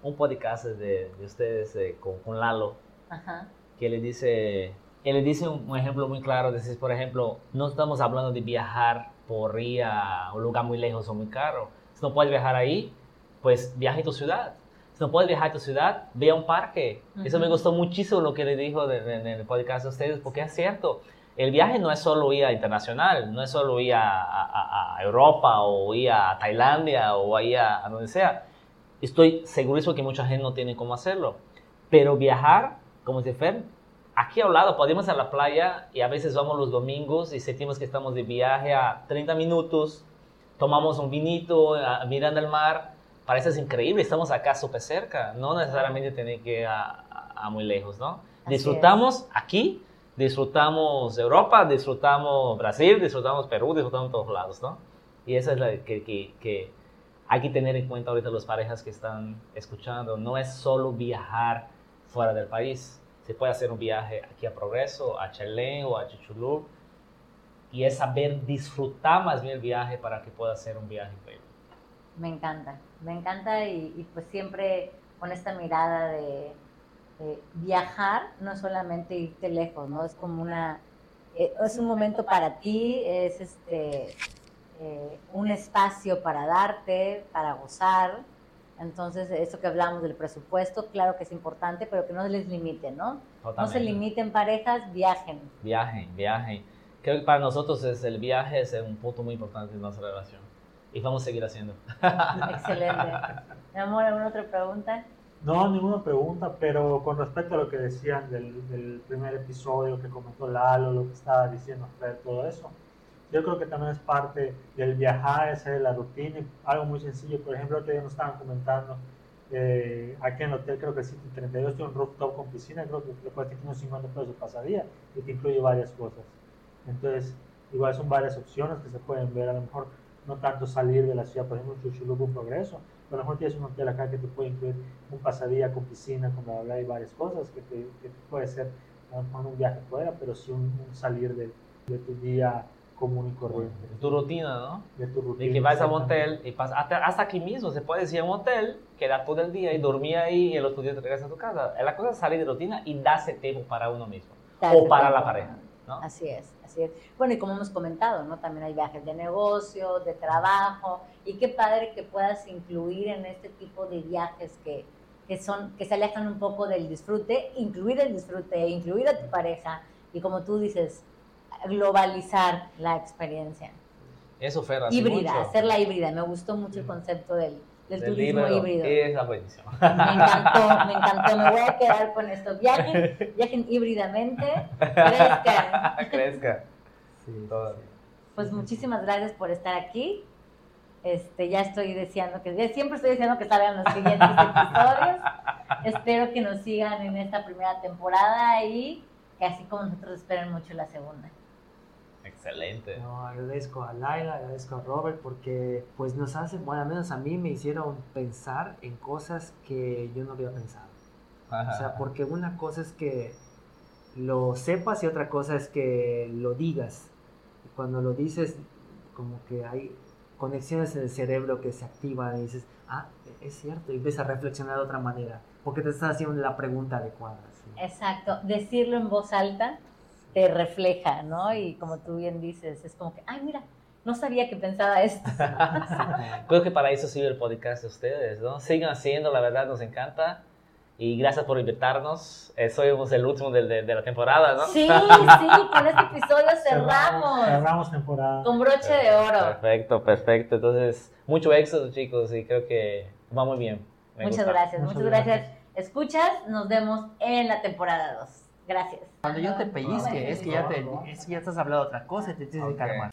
un podcast de, de ustedes eh, con, con, Lalo, Ajá. que le dice, él le dice un, un ejemplo muy claro, dice, por ejemplo, no estamos hablando de viajar por ir a un lugar muy lejos o muy caro. Si no puedes viajar ahí, pues viaja a tu ciudad. Si no puedes viajar a tu ciudad, ve a un parque. Uh -huh. Eso me gustó muchísimo lo que le dijo en el podcast de ustedes, porque es cierto el viaje no es solo ir a internacional, no es solo ir a, a, a Europa o ir a Tailandia o ir a, a, donde sea. Estoy segurísimo que mucha gente no tiene cómo hacerlo. Pero viajar, como dice Fer, aquí a un lado, podemos ir a la playa y a veces vamos los domingos y sentimos que estamos de viaje a 30 minutos, tomamos un vinito mirando el mar. Parece increíble, estamos acá súper cerca, no necesariamente tener que ir a, muy lejos, ¿no? Así Disfrutamos es. aquí disfrutamos Europa, disfrutamos Brasil, disfrutamos Perú, disfrutamos todos lados, ¿no? Y eso es lo que, que, que, hay que tener en cuenta ahorita las parejas que están escuchando. No es solo viajar fuera del país. Se puede hacer un viaje aquí a Progreso, a Chalén o a Chichulú. Y es saber disfrutar más bien el viaje para que pueda ser un viaje increíble. Me encanta, me encanta y, y pues siempre con esta mirada de, eh, viajar no solamente irte lejos, ¿no? Es como una, eh, es un momento para ti, es este, eh, un espacio para darte, para gozar. Entonces, eso que hablamos del presupuesto, claro que es importante, pero que no les limite, ¿no? Totalmente. No se limiten parejas, viajen. Viajen, viajen. Creo que para nosotros es, el viaje es un punto muy importante en nuestra relación. Y vamos a seguir haciendo. Excelente. Mi amor, ¿alguna otra pregunta? No, ninguna pregunta, pero con respecto a lo que decían del, del, primer episodio que comentó Lalo, lo que estaba diciendo Fred, todo eso, yo creo que también es parte del viajar, esa es la rutina, algo muy sencillo, por ejemplo, otro día nos estaban comentando, eh, aquí en el hotel creo que el City 32 tiene un rooftop con piscina, creo que le cuesta unos 50 pesos pasadía y te incluye varias cosas. Entonces, igual son varias opciones que se pueden ver, a lo mejor no tanto salir de la ciudad, por ejemplo, Chuchuluco, un progreso, a lo mejor tienes un hotel acá que te puede incluir un pasadía con piscina, con bla, bla, y varias cosas que, te, que puede ser a lo mejor un viaje fuera, pero sí un, un salir de, de, tu día común y corriente. De tu rutina, ¿no? De tu rutina. De que vas a un hotel y pasas, hasta, hasta, aquí mismo, se puede decir un hotel, quedar todo el día y dormir ahí y el otro día te regresas a tu casa. La cosa es salir de rutina y darse tiempo para uno mismo. O para tiempo. la pareja. ¿no? Así es, así es. Bueno, y como hemos comentado, ¿no? También hay viajes de negocio, de trabajo, y qué padre que puedas incluir en este tipo de viajes que, que, son, que se alejan un poco del disfrute, incluir el disfrute, incluir a tu pareja, y como tú dices, globalizar la experiencia. Eso, Fer, Híbrida, mucho. hacerla híbrida. Me gustó mucho el concepto del, del, Del turismo libro. híbrido. Esa buenísimo. Me encantó, me encantó. Me voy a quedar con esto. Viajen, viajen híbridamente, crezcan. Crezca. Sí, Todo. Pues muchísimas gracias por estar aquí. Este, ya estoy deseando que, ya siempre estoy deseando que salgan los siguientes episodios. Espero que nos sigan en esta primera temporada y que así como nosotros esperen mucho la segunda. Excelente. No, agradezco a Laila, agradezco a Robert porque pues nos hacen, bueno, al menos a mí me hicieron pensar en cosas que yo no había pensado. O sea, porque una cosa es que lo sepas y otra cosa es que lo digas. Y cuando lo dices, como que hay conexiones en el cerebro que se activan y dices, ah, es cierto, y empiezas a reflexionar de otra manera, porque te estás haciendo la pregunta adecuada. sí. Exacto, decirlo en voz alta te refleja, ¿no? Y como tú bien dices, es como que, ay, mira, no sabía que pensaba esto. Creo que para eso sirve el podcast de ustedes, ¿no? Sigan haciendo, la verdad nos encanta. Y gracias por invitarnos. Eh, somos el último de, de- de la temporada, ¿no? Sí, sí, con este episodio cerramos. Cerramos temporada. Con broche de oro. Perfecto, perfecto. Entonces, mucho éxito, chicos, y creo que va muy bien. Me Muchas gusta. gracias, Muchas muchas gracias. Escuchas, nos vemos en la temporada 2. Gracias. Cuando yo te pellizque, es que ya, te, es que ya estás hablando otra cosa y te tienes que calmar.